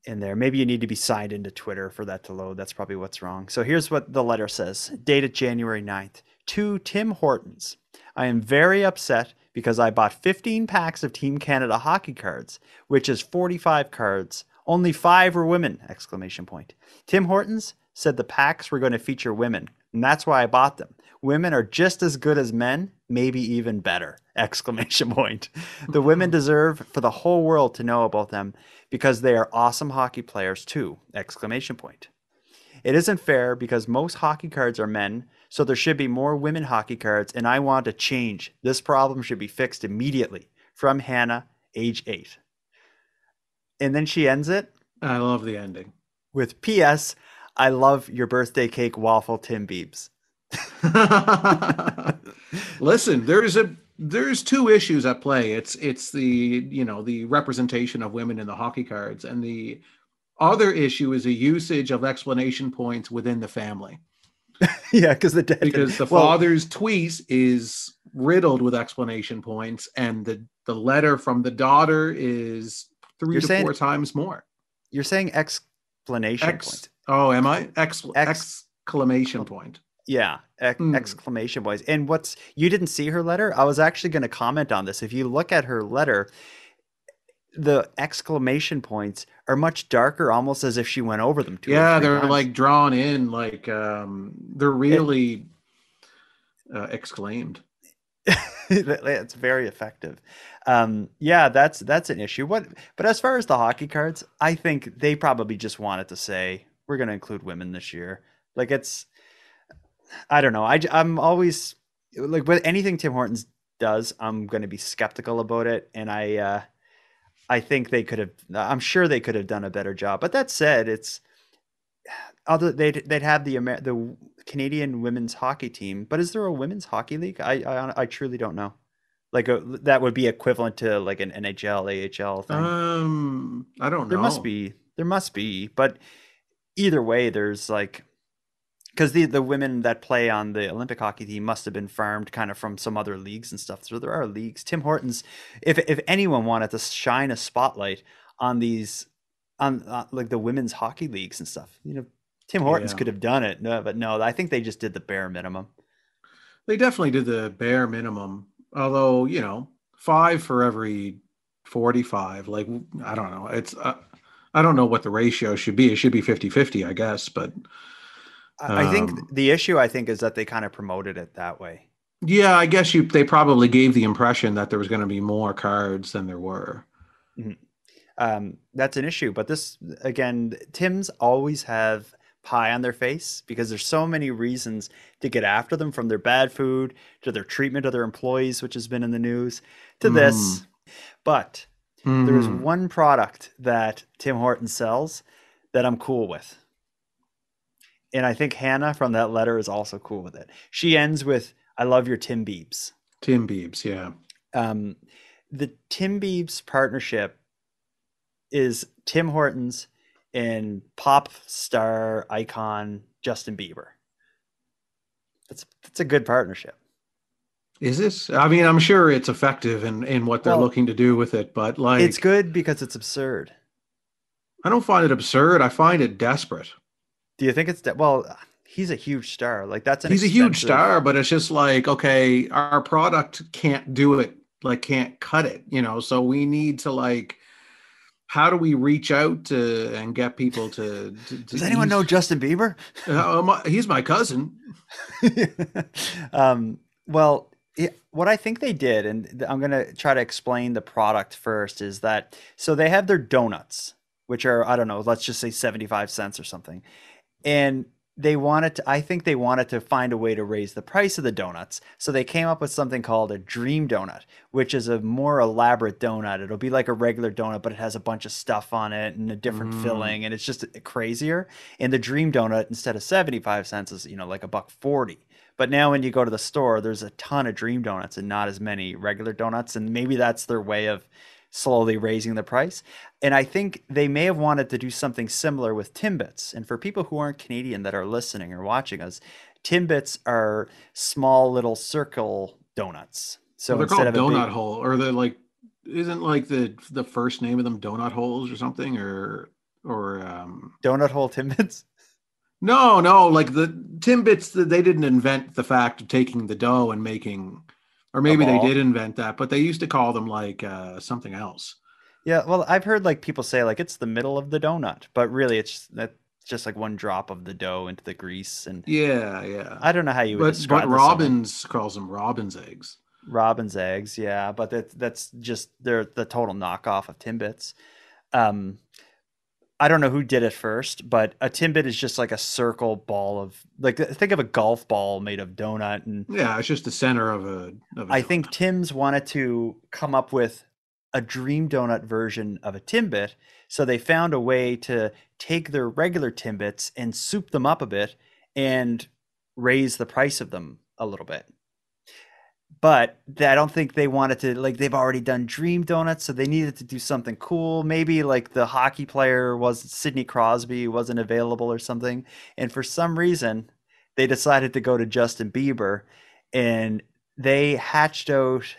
Speaker 2: in there. Maybe you need to be signed into Twitter for that to load. That's probably what's wrong. So here's what the letter says dated January 9th. To Tim Hortons, I am very upset because I bought 15 packs of Team Canada hockey cards, which is 45 cards. Only five were women! Exclamation point. Tim Hortons said the packs were going to feature women, and that's why I bought them. Women are just as good as men, maybe even better! Exclamation point. The women deserve for the whole world to know about them because they are awesome hockey players too! Exclamation point. It isn't fair because most hockey cards are men, so there should be more women hockey cards, and I want a change. This problem should be fixed immediately. From Hannah, age eight. And then she ends it
Speaker 3: I love the ending.
Speaker 2: with P.S. I love your birthday cake waffle, Tim Biebs.
Speaker 3: Listen, there's a there's two issues at play. It's it's the you know the representation of women in the hockey cards, and the other issue is a usage of explanation points within the family.
Speaker 2: yeah, because the dad
Speaker 3: because the
Speaker 2: well-
Speaker 3: father's tweet is riddled with explanation points, and the the letter from the daughter is 3
Speaker 2: You're
Speaker 3: to
Speaker 2: saying-
Speaker 3: four times more.
Speaker 2: You're saying explanation
Speaker 3: Ex-
Speaker 2: point.
Speaker 3: Oh, am I? Ex-
Speaker 2: Ex-
Speaker 3: exclamation point.
Speaker 2: Yeah, ex-
Speaker 3: Hmm.
Speaker 2: exclamation points. And what's you didn't see her letter? I was actually going to comment on this. If you look at her letter, the exclamation points are much darker, almost as if she went over them. Two or
Speaker 3: yeah, they're
Speaker 2: times.
Speaker 3: like drawn in, like um, they're really uh, exclaimed.
Speaker 2: it's very effective. Um, yeah, that's that's an issue. What, but as far as the hockey cards, I think they probably just wanted to say we're going to include women this year. Like it's, I don't know. I I am always like with anything Tim Hortons does, I'm going to be skeptical about it, and I uh, I think they could have. I'm sure they could have done a better job. But that said, it's other they'd they'd have the Amer- the Canadian women's hockey team. But is there a women's hockey league? I I, I truly don't know. Like a, that would be equivalent to like an NHL, AHL thing.
Speaker 3: Um, I don't know.
Speaker 2: there must be. There must be. But either way, there's like because the the women that play on the Olympic hockey team must have been farmed kind of from some other leagues and stuff. So there are leagues. Tim Hortons, if if anyone wanted to shine a spotlight on these on uh, like the women's hockey leagues and stuff, you know, Tim Hortons
Speaker 3: Yeah.
Speaker 2: could have done it. No, but no, I think they just did the bare minimum.
Speaker 3: They definitely did the bare minimum. Although, you know, five for every 45. Like, I don't know. It's, uh, I don't know what the ratio should be. It should be 50 50, I guess. But
Speaker 2: I, I think
Speaker 3: Um,
Speaker 2: the issue I think is that they kind of promoted it that way.
Speaker 3: yeah, I guess you, they probably gave the impression that there was going to be more cards than there were.
Speaker 2: um, that's an issue. But this again, Tim's always have pie on their face because there's so many reasons to get after them from their bad food to their treatment of their employees, which has been in the news, to this. But there is
Speaker 3: Mhm.
Speaker 2: one product that Tim Horton sells that I'm cool with. And I think Hannah from that letter is also cool with it. She ends with, I love your Tim Biebs.
Speaker 3: Tim Biebs, yeah.
Speaker 2: Um, the Tim Biebs partnership is Tim Hortons and pop star icon Justin Bieber. That's that's a good partnership.
Speaker 3: Is this? I mean, I'm sure it's effective in, in what they're
Speaker 2: Well,
Speaker 3: looking to do with it, but like,
Speaker 2: it's good because it's absurd.
Speaker 3: I don't find it absurd. I find it desperate.
Speaker 2: Do you think it's de- well? He's a huge star. Like that's an
Speaker 3: He's a huge star, but it's just like, okay, our product can't do it, like can't cut it, you know. So we need to like, how do we reach out to and get people to? to, to
Speaker 2: Does anyone know Justin Bieber?
Speaker 3: Uh, my- he's my cousin.
Speaker 2: um, well, it, what I think they did, and I'm going to try to explain the product first, is that so they have their donuts, which are, I don't know, let's just say 75 cents or something. And they wanted to i think they wanted to find a way to raise the price of the donuts. So they came up with something called a dream donut which is a more elaborate donut. It'll be like a regular donut but it has a bunch of stuff on it and a different
Speaker 3: Mm.
Speaker 2: filling and it's just crazier. And the dream donut instead of 75 cents is you know like a buck 40 but now when you go to the store there's a ton of dream donuts and not as many regular donuts and maybe that's their way of slowly raising the price. And I think they may have wanted to do something similar with Timbits. And for people who aren't Canadian that are listening or watching us, Timbits are small little circle donuts. So
Speaker 3: So they're called
Speaker 2: of
Speaker 3: donut
Speaker 2: big-
Speaker 3: hole, or they're like, isn't like the the first name of them donut holes or something, or or um
Speaker 2: donut hole Timbits.
Speaker 3: No, no, like the Timbits, th- they didn't invent the fact of taking the dough and making, or maybe they did invent that, but they used to call them like uh, something else.
Speaker 2: Yeah, well, I've heard like people say like it's the middle of the donut, but really it's that's just like one drop of the dough into the grease and
Speaker 3: Yeah, yeah.
Speaker 2: I don't know how you would
Speaker 3: But,
Speaker 2: describe
Speaker 3: but. Robin's calls them Robin's eggs.
Speaker 2: Robin's eggs, yeah, but that that's just they're the total knockoff of Timbits. Um, I don't know who did it first, but a Timbit is just like a circle ball of like think of a golf ball made of donut, and
Speaker 3: Yeah, it's just the center of a. Of a
Speaker 2: I think Tim's wanted to come up with a dream donut version of a Timbit, so they found a way to take their regular Timbits and soup them up a bit and raise the price of them a little bit. But I don't think they wanted to like they've already done dream donuts, so they needed to do something cool. Maybe like the hockey player was Sidney Crosby wasn't available or something, and for some reason they decided to go to Justin Bieber, and they hatched out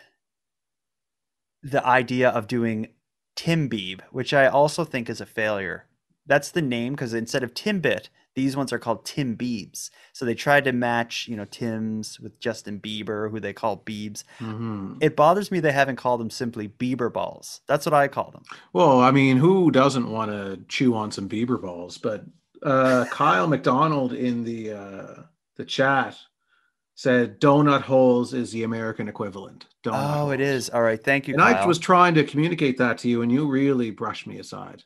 Speaker 2: the idea of doing Tim Bieb, which I also think is a failure. That's the name because instead of Timbit, these ones are called Tim Biebs. So they tried to match, you know, Tim's with Justin Bieber, who they call Biebs.
Speaker 3: Mhm.
Speaker 2: It bothers me they haven't called them simply Bieber balls. That's what I call them.
Speaker 3: Well, I mean, who doesn't want to chew on some Bieber balls? But uh, Kyle McDonald in the uh, the chat said donut holes is the American equivalent. Donut
Speaker 2: oh, it is. All right. Thank you.
Speaker 3: and I was trying to communicate that to you, and you really brushed me aside.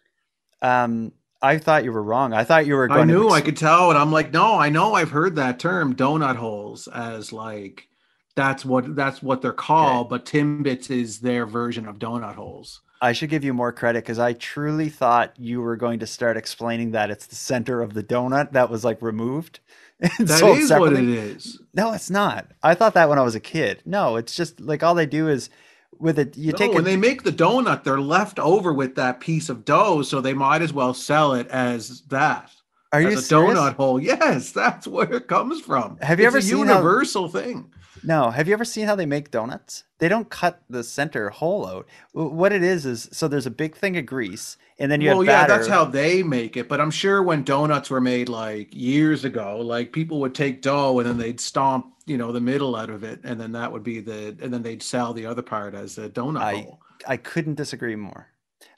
Speaker 2: um, I thought you were wrong. I thought you were going
Speaker 3: I knew I could tell, and I'm like, no, I know I've heard that term, donut holes, as like that's what that's what they're called. But Timbits is their version of donut holes.
Speaker 2: I should give you more credit because I truly thought you were going to start explaining that it's the center of the donut that was like removed. and
Speaker 3: That is what it
Speaker 2: separately.
Speaker 3: is.
Speaker 2: No, it's not. I thought that when I was a kid. No, it's just like all they do is with it. You
Speaker 3: no,
Speaker 2: take
Speaker 3: when
Speaker 2: a,
Speaker 3: they make the donut, they're left over with that piece of dough, so they might as well sell it as that.
Speaker 2: Are
Speaker 3: as
Speaker 2: you
Speaker 3: a
Speaker 2: serious?
Speaker 3: donut hole? Yes, that's where it comes from.
Speaker 2: Have you
Speaker 3: It's
Speaker 2: ever
Speaker 3: a
Speaker 2: seen how-
Speaker 3: universal thing?
Speaker 2: No, have you ever seen how they make donuts? They don't cut the center hole out. What it is is so there's a big thing of grease, and then you
Speaker 3: well,
Speaker 2: have
Speaker 3: yeah,
Speaker 2: batter.
Speaker 3: that's how they make it. But I'm sure when donuts were made like years ago, like people would take dough and then they'd stomp, you know, the middle out of it, and then that would be the, and then they'd sell the other part as a donut
Speaker 2: I
Speaker 3: hole.
Speaker 2: I couldn't disagree more.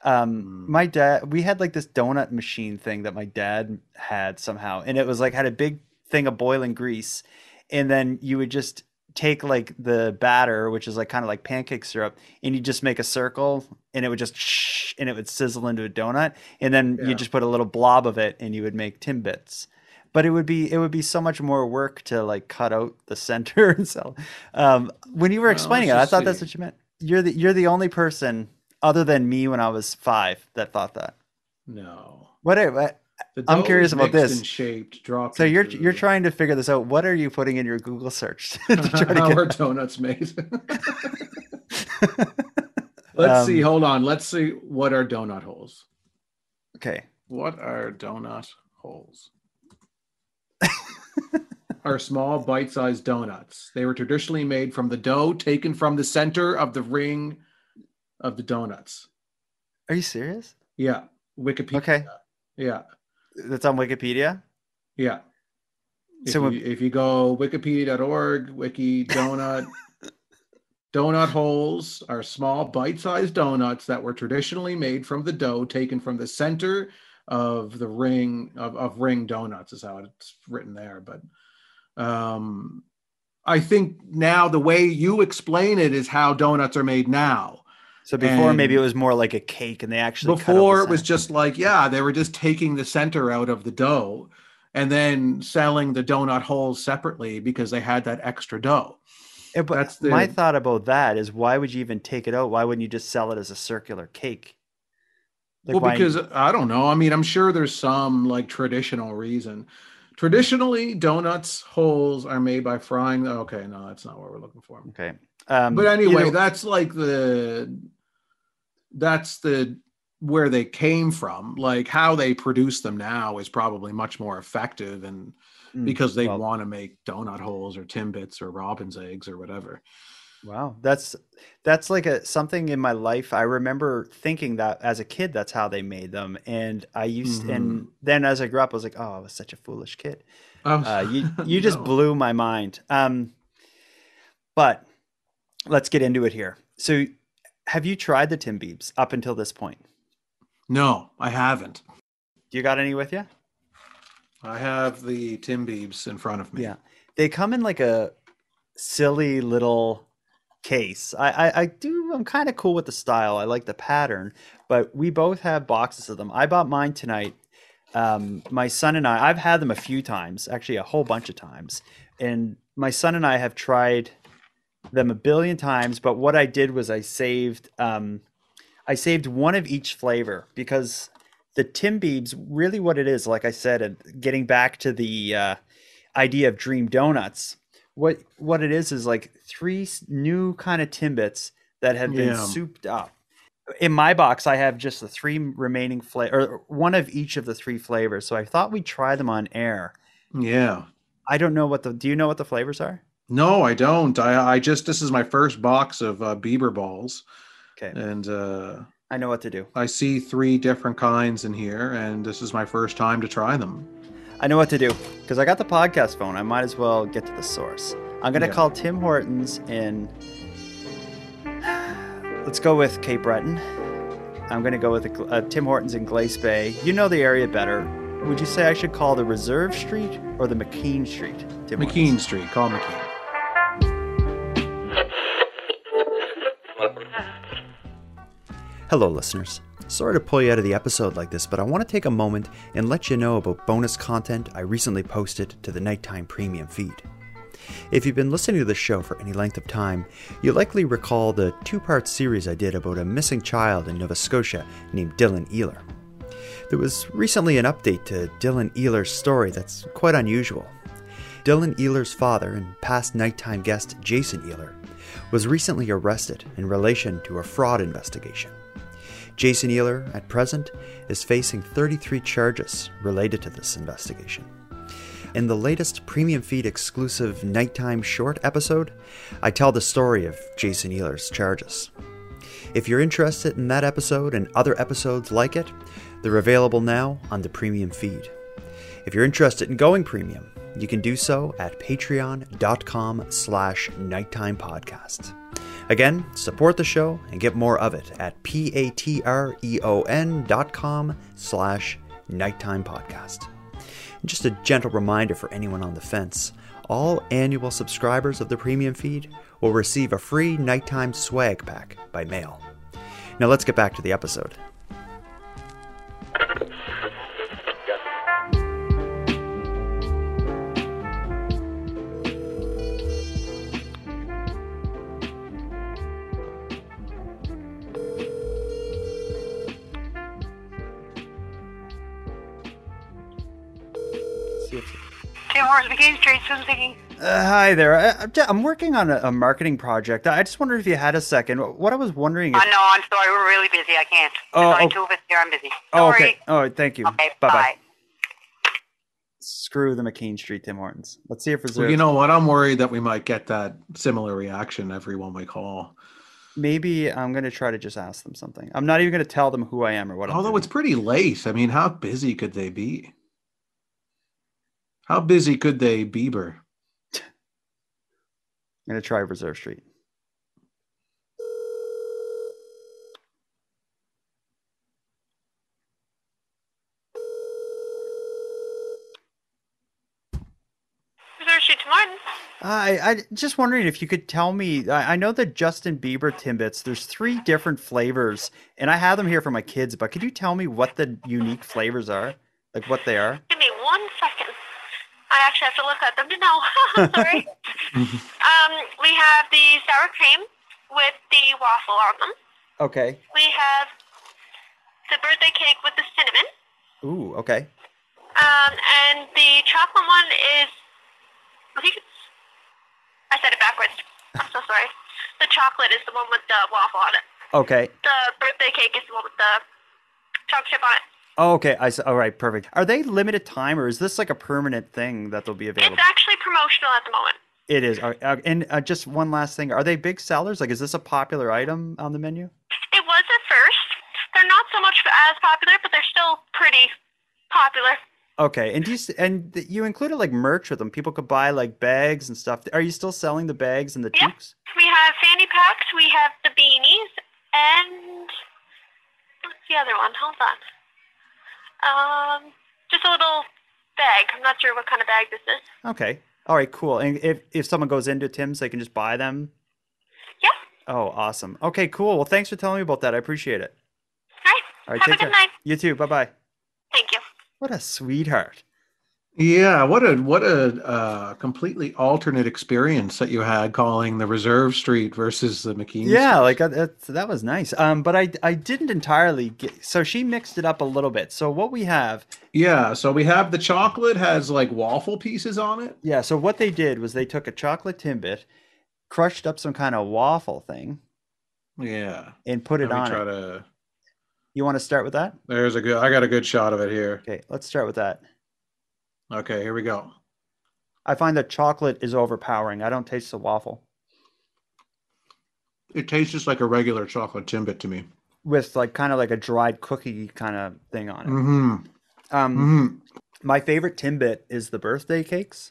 Speaker 2: Um,
Speaker 3: Hmm.
Speaker 2: my dad, we had like this donut machine thing that my dad had somehow, and it was like had a big thing of boiling grease, and then you would just take like the batter, which is like kind of like pancake syrup, and you just make a circle, and it would just shh, and it would sizzle into a donut, and then
Speaker 3: Yeah.
Speaker 2: you just put a little blob of it, and you would make timbits. But it would be it would be so much more work to like cut out the center and sell. Um, when you were
Speaker 3: Well,
Speaker 2: explaining it, I thought that's what you meant. You're the you're the only person other than me when I was five that thought that.
Speaker 3: No,
Speaker 2: What? Are- what
Speaker 3: the
Speaker 2: I'm curious about this.
Speaker 3: shaped.
Speaker 2: So you're you're trying to figure this out. What are you putting in your Google search to try to
Speaker 3: how
Speaker 2: get-
Speaker 3: are donuts made? Let's see.
Speaker 2: Um,
Speaker 3: Hold on. Let's see. What are donut holes?
Speaker 2: Okay.
Speaker 3: What are donut holes? are small bite-sized donuts. They were traditionally made from the dough taken from the center of the ring of the donuts.
Speaker 2: Are you serious?
Speaker 3: Yeah. Wikipedia.
Speaker 2: Okay.
Speaker 3: Yeah.
Speaker 2: That's on Wikipedia.
Speaker 3: Yeah. If,
Speaker 2: So
Speaker 3: you, if you go wikipedia.org, wiki donut, donut holes are small bite-sized donuts that were traditionally made from the dough taken from the center of the ring of, of ring donuts is how it's written there. But um, I think now the way you explain it is how donuts are made now.
Speaker 2: So before
Speaker 3: And-
Speaker 2: maybe it was more like a cake, and they actually the
Speaker 3: before it was just like yeah they were just taking the center out of the dough and then selling the donut holes separately because they had that extra dough.
Speaker 2: Yeah, but
Speaker 3: That's the-
Speaker 2: my thought about that is why would you even take it out? Why wouldn't you just sell it as a circular cake? Like,
Speaker 3: well,
Speaker 2: why-
Speaker 3: because I don't know. I mean, I'm sure there's some like traditional reason. Traditionally, donuts holes are made by frying. Okay, no, that's not what we're looking for.
Speaker 2: okay. Um,
Speaker 3: but anyway,
Speaker 2: either-
Speaker 3: that's like the that's the where they came from. Like how they produce them now is probably much more effective, and
Speaker 2: Mm,
Speaker 3: because they
Speaker 2: well-
Speaker 3: want to make donut holes or timbits or robin's eggs or whatever.
Speaker 2: Wow, that's that's like a something in my life. I remember thinking that as a kid, that's how they made them, and I used and then as I grew up, I was like, oh, I was such a foolish kid.
Speaker 3: Oh,
Speaker 2: Uh, you you just blew my mind. Um, but let's get into it here. So, have you tried the Tim Biebs up until this point?
Speaker 3: No, I haven't.
Speaker 2: Do you got any with you?
Speaker 3: I have the Tim Biebs in front of me.
Speaker 2: Yeah, they come in like a silly little case. I I, I do. I'm kind of cool with the style. I like the pattern, but we both have boxes of them. I bought mine tonight. Um, my son and I. I've had them a few times, actually a whole bunch of times, and my son and I have tried them a billion times. But what I did was I saved. Um, I saved one of each flavor because the Tim Biebs, really what it is, like I said, and getting back to the uh, idea of dream donuts, what what it is is like three new kind of Timbits that have been
Speaker 3: Yeah.
Speaker 2: souped up. In my box, I have just the three remaining flavor, or one of each of the three flavors. So I thought we'd try them on air.
Speaker 3: Yeah.
Speaker 2: I don't know what the. Do you know what the flavors are?
Speaker 3: No, I don't. I I just this is my first box of uh, Bieber balls.
Speaker 2: Okay.
Speaker 3: And uh
Speaker 2: I know what to do.
Speaker 3: I see three different kinds in here and this is my first time to try them.
Speaker 2: I know what to do because I got the podcast phone. I might as well get to the source. I'm gonna
Speaker 3: Yeah.
Speaker 2: call Tim Hortons in. Let's go with Cape Breton. I'm gonna go with a, uh, Tim Hortons in Glace Bay. You know the area better. Would you say I should call the Reserve Street or the McKean Street? Tim Hortons?
Speaker 3: Street, call McKean.
Speaker 2: Hello, listeners. Sorry to pull you out of the episode like this, but I want to take a moment and let you know about bonus content I recently posted to the Nighttime Premium feed. If you've been listening to the show for any length of time, you likely recall the two part series I did about a missing child in Nova Scotia named Dylan Ehler. There was recently an update to Dylan Ehler's story that's quite unusual. Dylan Ehler's father and past nighttime guest Jason Ehler was recently arrested in relation to a fraud investigation. Jason Ehler, at present, is facing 33 charges related to this investigation. In the latest premium feed exclusive nighttime short episode, I tell the story of Jason Ehler's charges. If you're interested in that episode and other episodes like it, they're available now on the premium feed. If you're interested in going premium, you can do so at patreon.com slash nighttime podcast. Again, support the show and get more of it at p-a-t-r-e-o-n dot com slash nighttime podcast. Just a gentle reminder for anyone on the fence, all annual subscribers of the premium feed will receive a free nighttime swag pack by mail. Now let's get back to the episode. See if
Speaker 15: Tim Hortons, McKean Street, Susan speaking.
Speaker 2: Uh, hi there. I, I'm working on a, a marketing project. I just wondered if you had a second. What I was wondering. If,
Speaker 15: Uh, no, I'm sorry. We're really busy. I can't.
Speaker 2: Oh,
Speaker 15: There's only
Speaker 2: oh.
Speaker 15: two of us here. I'm busy.
Speaker 2: oh,
Speaker 15: Sorry.
Speaker 2: okay. Oh, thank you.
Speaker 15: Okay,
Speaker 2: bye bye.
Speaker 15: bye.
Speaker 2: Screw the McKean Street Tim Hortons. Let's see if it's.
Speaker 3: Well, you know what? I'm worried that we might get that similar reaction every one we call.
Speaker 2: Maybe I'm gonna try to just ask them something. I'm not even gonna tell them who I am or what. I'm
Speaker 3: Although it's pretty late. I mean, how busy could they be? How busy could they Bieber?
Speaker 2: I'm gonna try Reserve Street.
Speaker 15: Reserve Street to Martin.
Speaker 2: I I just wondering if you could tell me. I, I know that Justin Bieber Timbits. There's three different flavors, and I have them here for my kids. But could you tell me what the unique flavors are? Like what they are?
Speaker 15: Give me one second. I actually have to look at them to know. Sorry. um, we have the sour cream with the waffle on them.
Speaker 2: Okay.
Speaker 15: We have the birthday cake with the cinnamon.
Speaker 2: Ooh, okay.
Speaker 15: Um, and the chocolate one is, I think it's, I said it backwards. I'm so sorry. The chocolate is the one with the waffle on it.
Speaker 2: Okay.
Speaker 15: The birthday cake is the one with the chocolate chip on it.
Speaker 2: Oh, okay. I all right. Perfect. Are they limited time or is this like a permanent thing that they'll be available?
Speaker 15: It's actually promotional at the moment.
Speaker 2: It is. Uh, and uh, just one last thing: Are they big sellers? Like, is this a popular item on the menu?
Speaker 15: It was at first. They're not so much as popular, but they're still pretty popular.
Speaker 2: Okay. And do you and you included like merch with them? People could buy like bags and stuff. Are you still selling the bags and the toques?
Speaker 15: We have fanny packs, we have the beanies, and what's the other one? Hold on. Um, just a little bag. I'm not sure what kind of bag this is.
Speaker 2: Okay. All right. Cool. And if if someone goes into Tim's, they can just buy them.
Speaker 15: Yeah.
Speaker 2: Oh, awesome. Okay. Cool. Well, thanks for telling me about that. I appreciate it.
Speaker 15: All right.
Speaker 2: All right.
Speaker 15: Have a
Speaker 2: take
Speaker 15: good
Speaker 2: care.
Speaker 15: night.
Speaker 2: You too. Bye bye.
Speaker 15: Thank you.
Speaker 2: What a sweetheart.
Speaker 3: Yeah, what a what a uh, completely alternate experience that you had calling the Reserve Street versus the McKean.
Speaker 2: Yeah, like uh, that, that was nice. Um, but I I didn't entirely get. So she mixed it up a little bit. So what we have,
Speaker 3: Yeah, so we have the chocolate has like waffle pieces on it.
Speaker 2: yeah. So what they did was they took a chocolate timbit, crushed up some kind of waffle thing,
Speaker 3: Yeah.
Speaker 2: and put it on
Speaker 3: try
Speaker 2: it.
Speaker 3: to
Speaker 2: You want to start with that?
Speaker 3: There's a good I got a good shot of it here.
Speaker 2: Okay, let's start with that.
Speaker 3: Okay, here we go.
Speaker 2: I find that chocolate is overpowering. I don't taste the waffle
Speaker 3: It tastes just like a regular chocolate timbit to me.
Speaker 2: with like kind of like a dried cookie kind of thing on it.
Speaker 3: Mm-hmm.
Speaker 2: Um,
Speaker 3: Mhm.
Speaker 2: my favorite Timbit is the birthday cakes.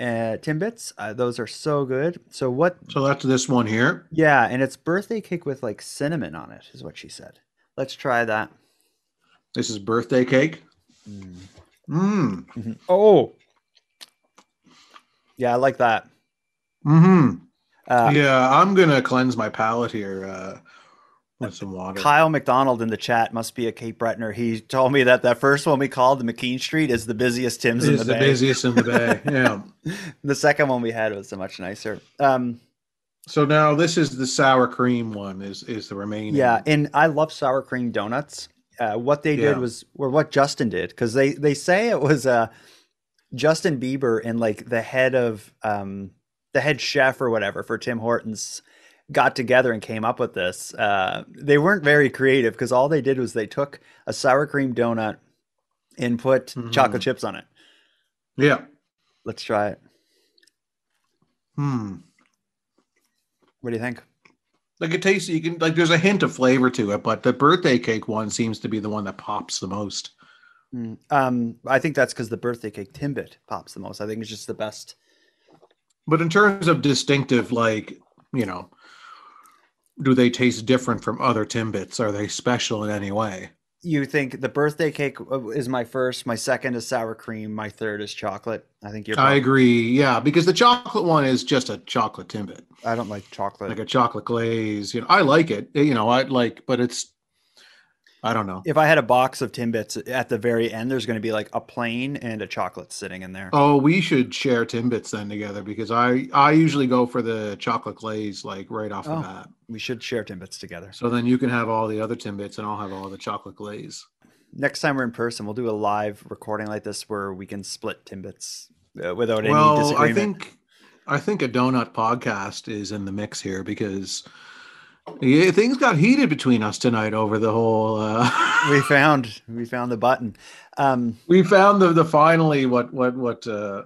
Speaker 2: Uh, Timbits, uh, those are so good. So what?
Speaker 3: So that's this one here.
Speaker 2: Yeah, and it's birthday cake with like cinnamon on it, is what she said. Let's try that.
Speaker 3: This is birthday cake. Mm.
Speaker 2: Oh, yeah, I like that.
Speaker 3: Mm-hmm.
Speaker 2: Uh,
Speaker 3: yeah, I'm gonna cleanse my palate here uh, with some water.
Speaker 2: Kyle McDonald in the chat must be a Cape Bretoner. He told me that that first one we called the McKean Street is the busiest Tim's in
Speaker 3: Is
Speaker 2: the,
Speaker 3: the
Speaker 2: bay.
Speaker 3: busiest in the bay. Yeah.
Speaker 2: the second one we had was much nicer. Um,
Speaker 3: So now this is the sour cream one. Is is the remaining?
Speaker 2: Yeah, and I love sour cream donuts. Uh, what they did was, or what Justin did, because they they say it was uh, Justin Bieber and like the head of um, the head chef or whatever for Tim Hortons got together and came up with this. Uh, they weren't very creative because all they did was they took a sour cream donut and put chocolate chips on it.
Speaker 3: Yeah.
Speaker 2: Let's try it.
Speaker 3: Hmm.
Speaker 2: What do you think?
Speaker 3: Like it tastes. You can like. There's a hint of flavor to it, but the birthday cake one seems to be the one that pops the most.
Speaker 2: Mm, Um, I think that's because the birthday cake Timbit pops the most. I think it's just the best.
Speaker 3: But in terms of distinctive, like you know, do they taste different from other timbits? Are they special in any way?
Speaker 2: You think the birthday cake uh, is my first, my second is sour cream, my third is chocolate. I think you're.
Speaker 3: I agree. Yeah, because the chocolate one is just a chocolate timbit,
Speaker 2: I don't like chocolate.
Speaker 3: like a chocolate glaze. You know, I like it. You know, I like, but it's. I don't know.
Speaker 2: If I had a box of Timbits at the very end, there's going to be like a plain and a chocolate sitting in there.
Speaker 3: Oh, we should share timbits then together because I I usually go for the chocolate glaze like right off the
Speaker 2: Oh,
Speaker 3: bat.
Speaker 2: we should share Timbits together.
Speaker 3: So then you can have all the other timbits and I'll have all the chocolate glaze.
Speaker 2: Next time we're in person, we'll do a live recording like this where we can split Timbits uh, without any
Speaker 3: well,
Speaker 2: disagreement.
Speaker 3: I think I think a donut podcast is in the mix here because yeah, things got heated between us tonight over the whole. Uh,
Speaker 2: we found we found the button. Um,
Speaker 3: we found the the finally what what what uh,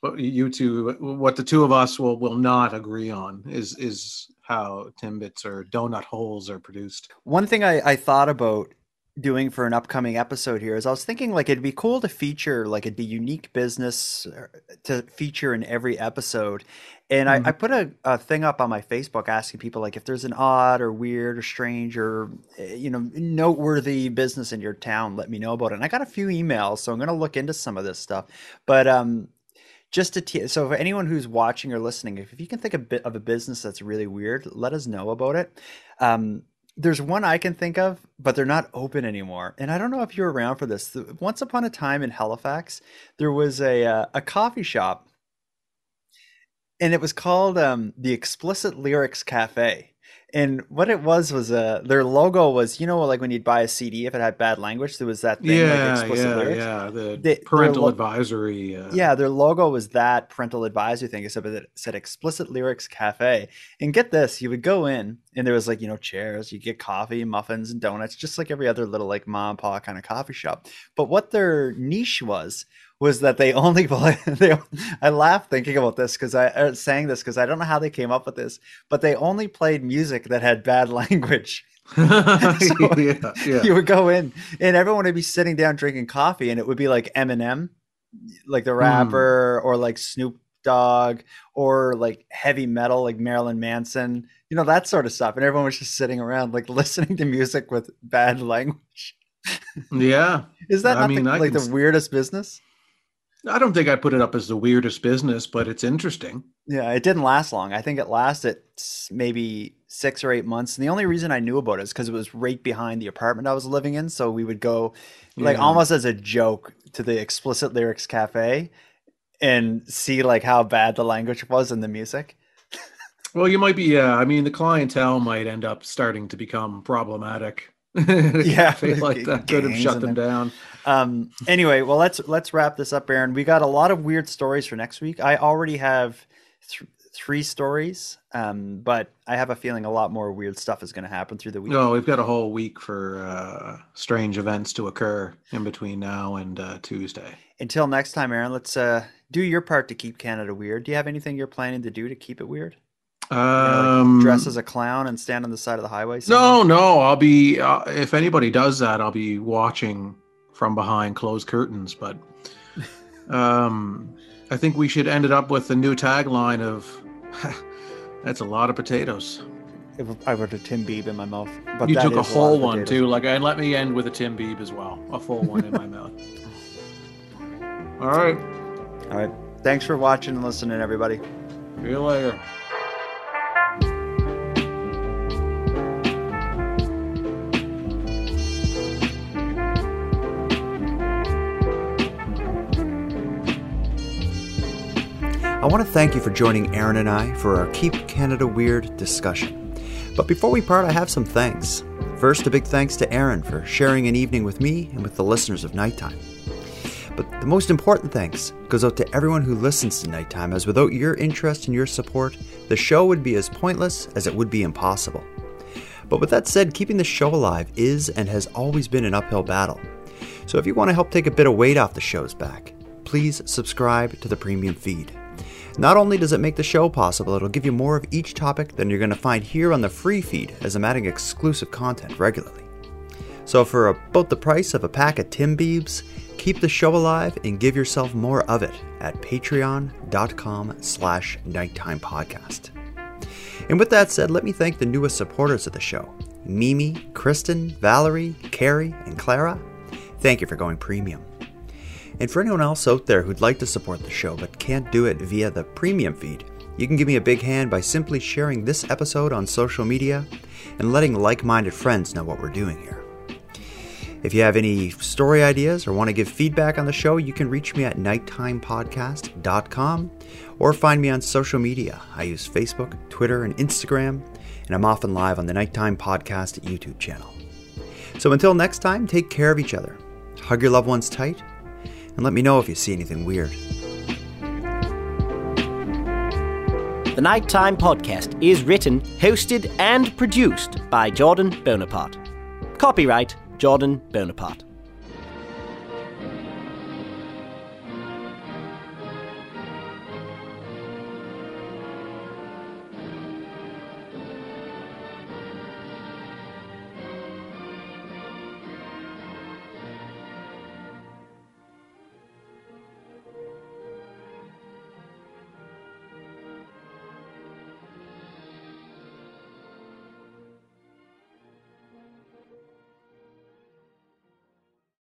Speaker 3: what you two what the two of us will will not agree on is is how timbits or donut holes are produced.
Speaker 2: One thing I, I thought about doing for an upcoming episode here is I was thinking like it'd be cool to feature like a the unique business uh, to feature in every episode. And I, I put a, a thing up on my Facebook asking people like if there's an odd or weird or strange or uh, you know noteworthy business in your town, let me know about it. And I got a few emails, so I'm gonna look into some of this stuff. But um just to te- so for anyone who's watching or listening, if, if you can think a bit of a business that's really weird, let us know about it. Um, there's one I can think of, but they're not open anymore. And I don't know if you're around for this. Once upon a time in Halifax, there was a uh, a coffee shop, and it was called um, the Explicit Lyrics Cafe. And what it was was uh, their logo was you know like when you'd buy a CD if it had bad language there was that thing like
Speaker 3: Yeah,
Speaker 2: explicit
Speaker 3: yeah,
Speaker 2: lyrics.
Speaker 3: yeah. The
Speaker 2: They-
Speaker 3: parental
Speaker 2: lo-
Speaker 3: advisory. Uh,
Speaker 2: yeah, their logo was that parental advisory thing, except that it said explicit lyrics cafe. And get this, you would go in and there was like, you know, chairs, you get coffee, muffins, and donuts, just like every other little like mom and pop kind of coffee shop. But what their niche was was that they only play they I laughed thinking about this because I uh, saying this because I don't know how they came up with this, but they only played music that had bad language. So
Speaker 3: yeah, yeah.
Speaker 2: You would go in and everyone would be sitting down drinking coffee, and it would be like Eminem, like the rapper, or like Snoop Dogg, or like heavy metal, like Marilyn Manson, you know, that sort of stuff. And everyone was just sitting around, like listening to music with bad language.
Speaker 3: Yeah.
Speaker 2: Is that
Speaker 3: I
Speaker 2: not
Speaker 3: mean,
Speaker 2: the, like
Speaker 3: can
Speaker 2: the weirdest business?
Speaker 3: I don't think I'd put it up as the weirdest business, but it's interesting.
Speaker 2: Yeah, it didn't last long. I think it lasted maybe six or eight months. And the only reason I knew about it is because it was right behind the apartment I was living in. So we would go, like,
Speaker 3: Yeah.
Speaker 2: almost as a joke to the Explicit Lyrics Cafe and see, like, how bad the language was in the music.
Speaker 3: Well, you might be. Yeah, I mean, the clientele might end up starting to become problematic.
Speaker 2: Yeah,
Speaker 3: like that could have shut them
Speaker 2: then-
Speaker 3: down.
Speaker 2: Um, anyway, well, let's let's wrap this up, Aaron. We got a lot of weird stories for next week. I already have th- three stories, um, but I have a feeling a lot more weird stuff is going to happen through the week.
Speaker 3: No, we've got a whole week for uh, strange events to occur in between now and uh, Tuesday.
Speaker 2: Until next time, Aaron, let's uh, do your part to keep Canada weird. Do you have anything you're planning to do to keep it weird? You know, like
Speaker 3: Um,
Speaker 2: dress as a clown and stand on the side of the highway? singing?
Speaker 3: No, no, I'll be. Uh, if anybody does that, I'll be watching from behind closed curtains. But um, I think we should end it up with the new tagline of "That's a lot of potatoes."
Speaker 2: If I were to Tim Bieb in my mouth, but
Speaker 3: you took a whole
Speaker 2: of
Speaker 3: one
Speaker 2: potatoes.
Speaker 3: too. Like, and let me end with a Tim Bieb as well, a full one in my mouth. All right.
Speaker 2: All right. Thanks for watching and listening, everybody.
Speaker 3: See you later.
Speaker 2: I want to thank you for joining Aaron and I for our Keep Canada Weird discussion. But before we part, I have some thanks. First, a big thanks to Aaron for sharing an evening with me and with the listeners of Nighttime. But the most important thanks goes out to everyone who listens to Nighttime, as without your interest and your support, the show would be as pointless as it would be impossible. But with that said, keeping the show alive is and has always been an uphill battle. So if you want to help take a bit of weight off the show's back, please subscribe to the premium feed. Not only does it make the show possible, it'll give you more of each topic than you're going to find here on the free feed as I'm adding exclusive content regularly. So for about the price of a pack of Tim Biebs, keep the show alive and give yourself more of it at patreon.com slash nighttime podcast. And with that said, let me thank the newest supporters of the show Mimi, Kristen, Valerie, Carrie, and Clara. Thank you for going premium. And for anyone else out there who'd like to support the show but can't do it via the premium feed, you can give me a big hand by simply sharing this episode on social media and letting like minded friends know what we're doing here. If you have any story ideas or want to give feedback on the show, you can reach me at nighttimepodcast.com or find me on social media. I use Facebook, Twitter, and Instagram, and I'm often live on the Nighttime Podcast YouTube channel. So until next time, take care of each other, hug your loved ones tight, and let me know if you see anything weird.
Speaker 1: The Nighttime Podcast is written, hosted, and produced by Jordan Bonaparte. Copyright Jordan Bonaparte.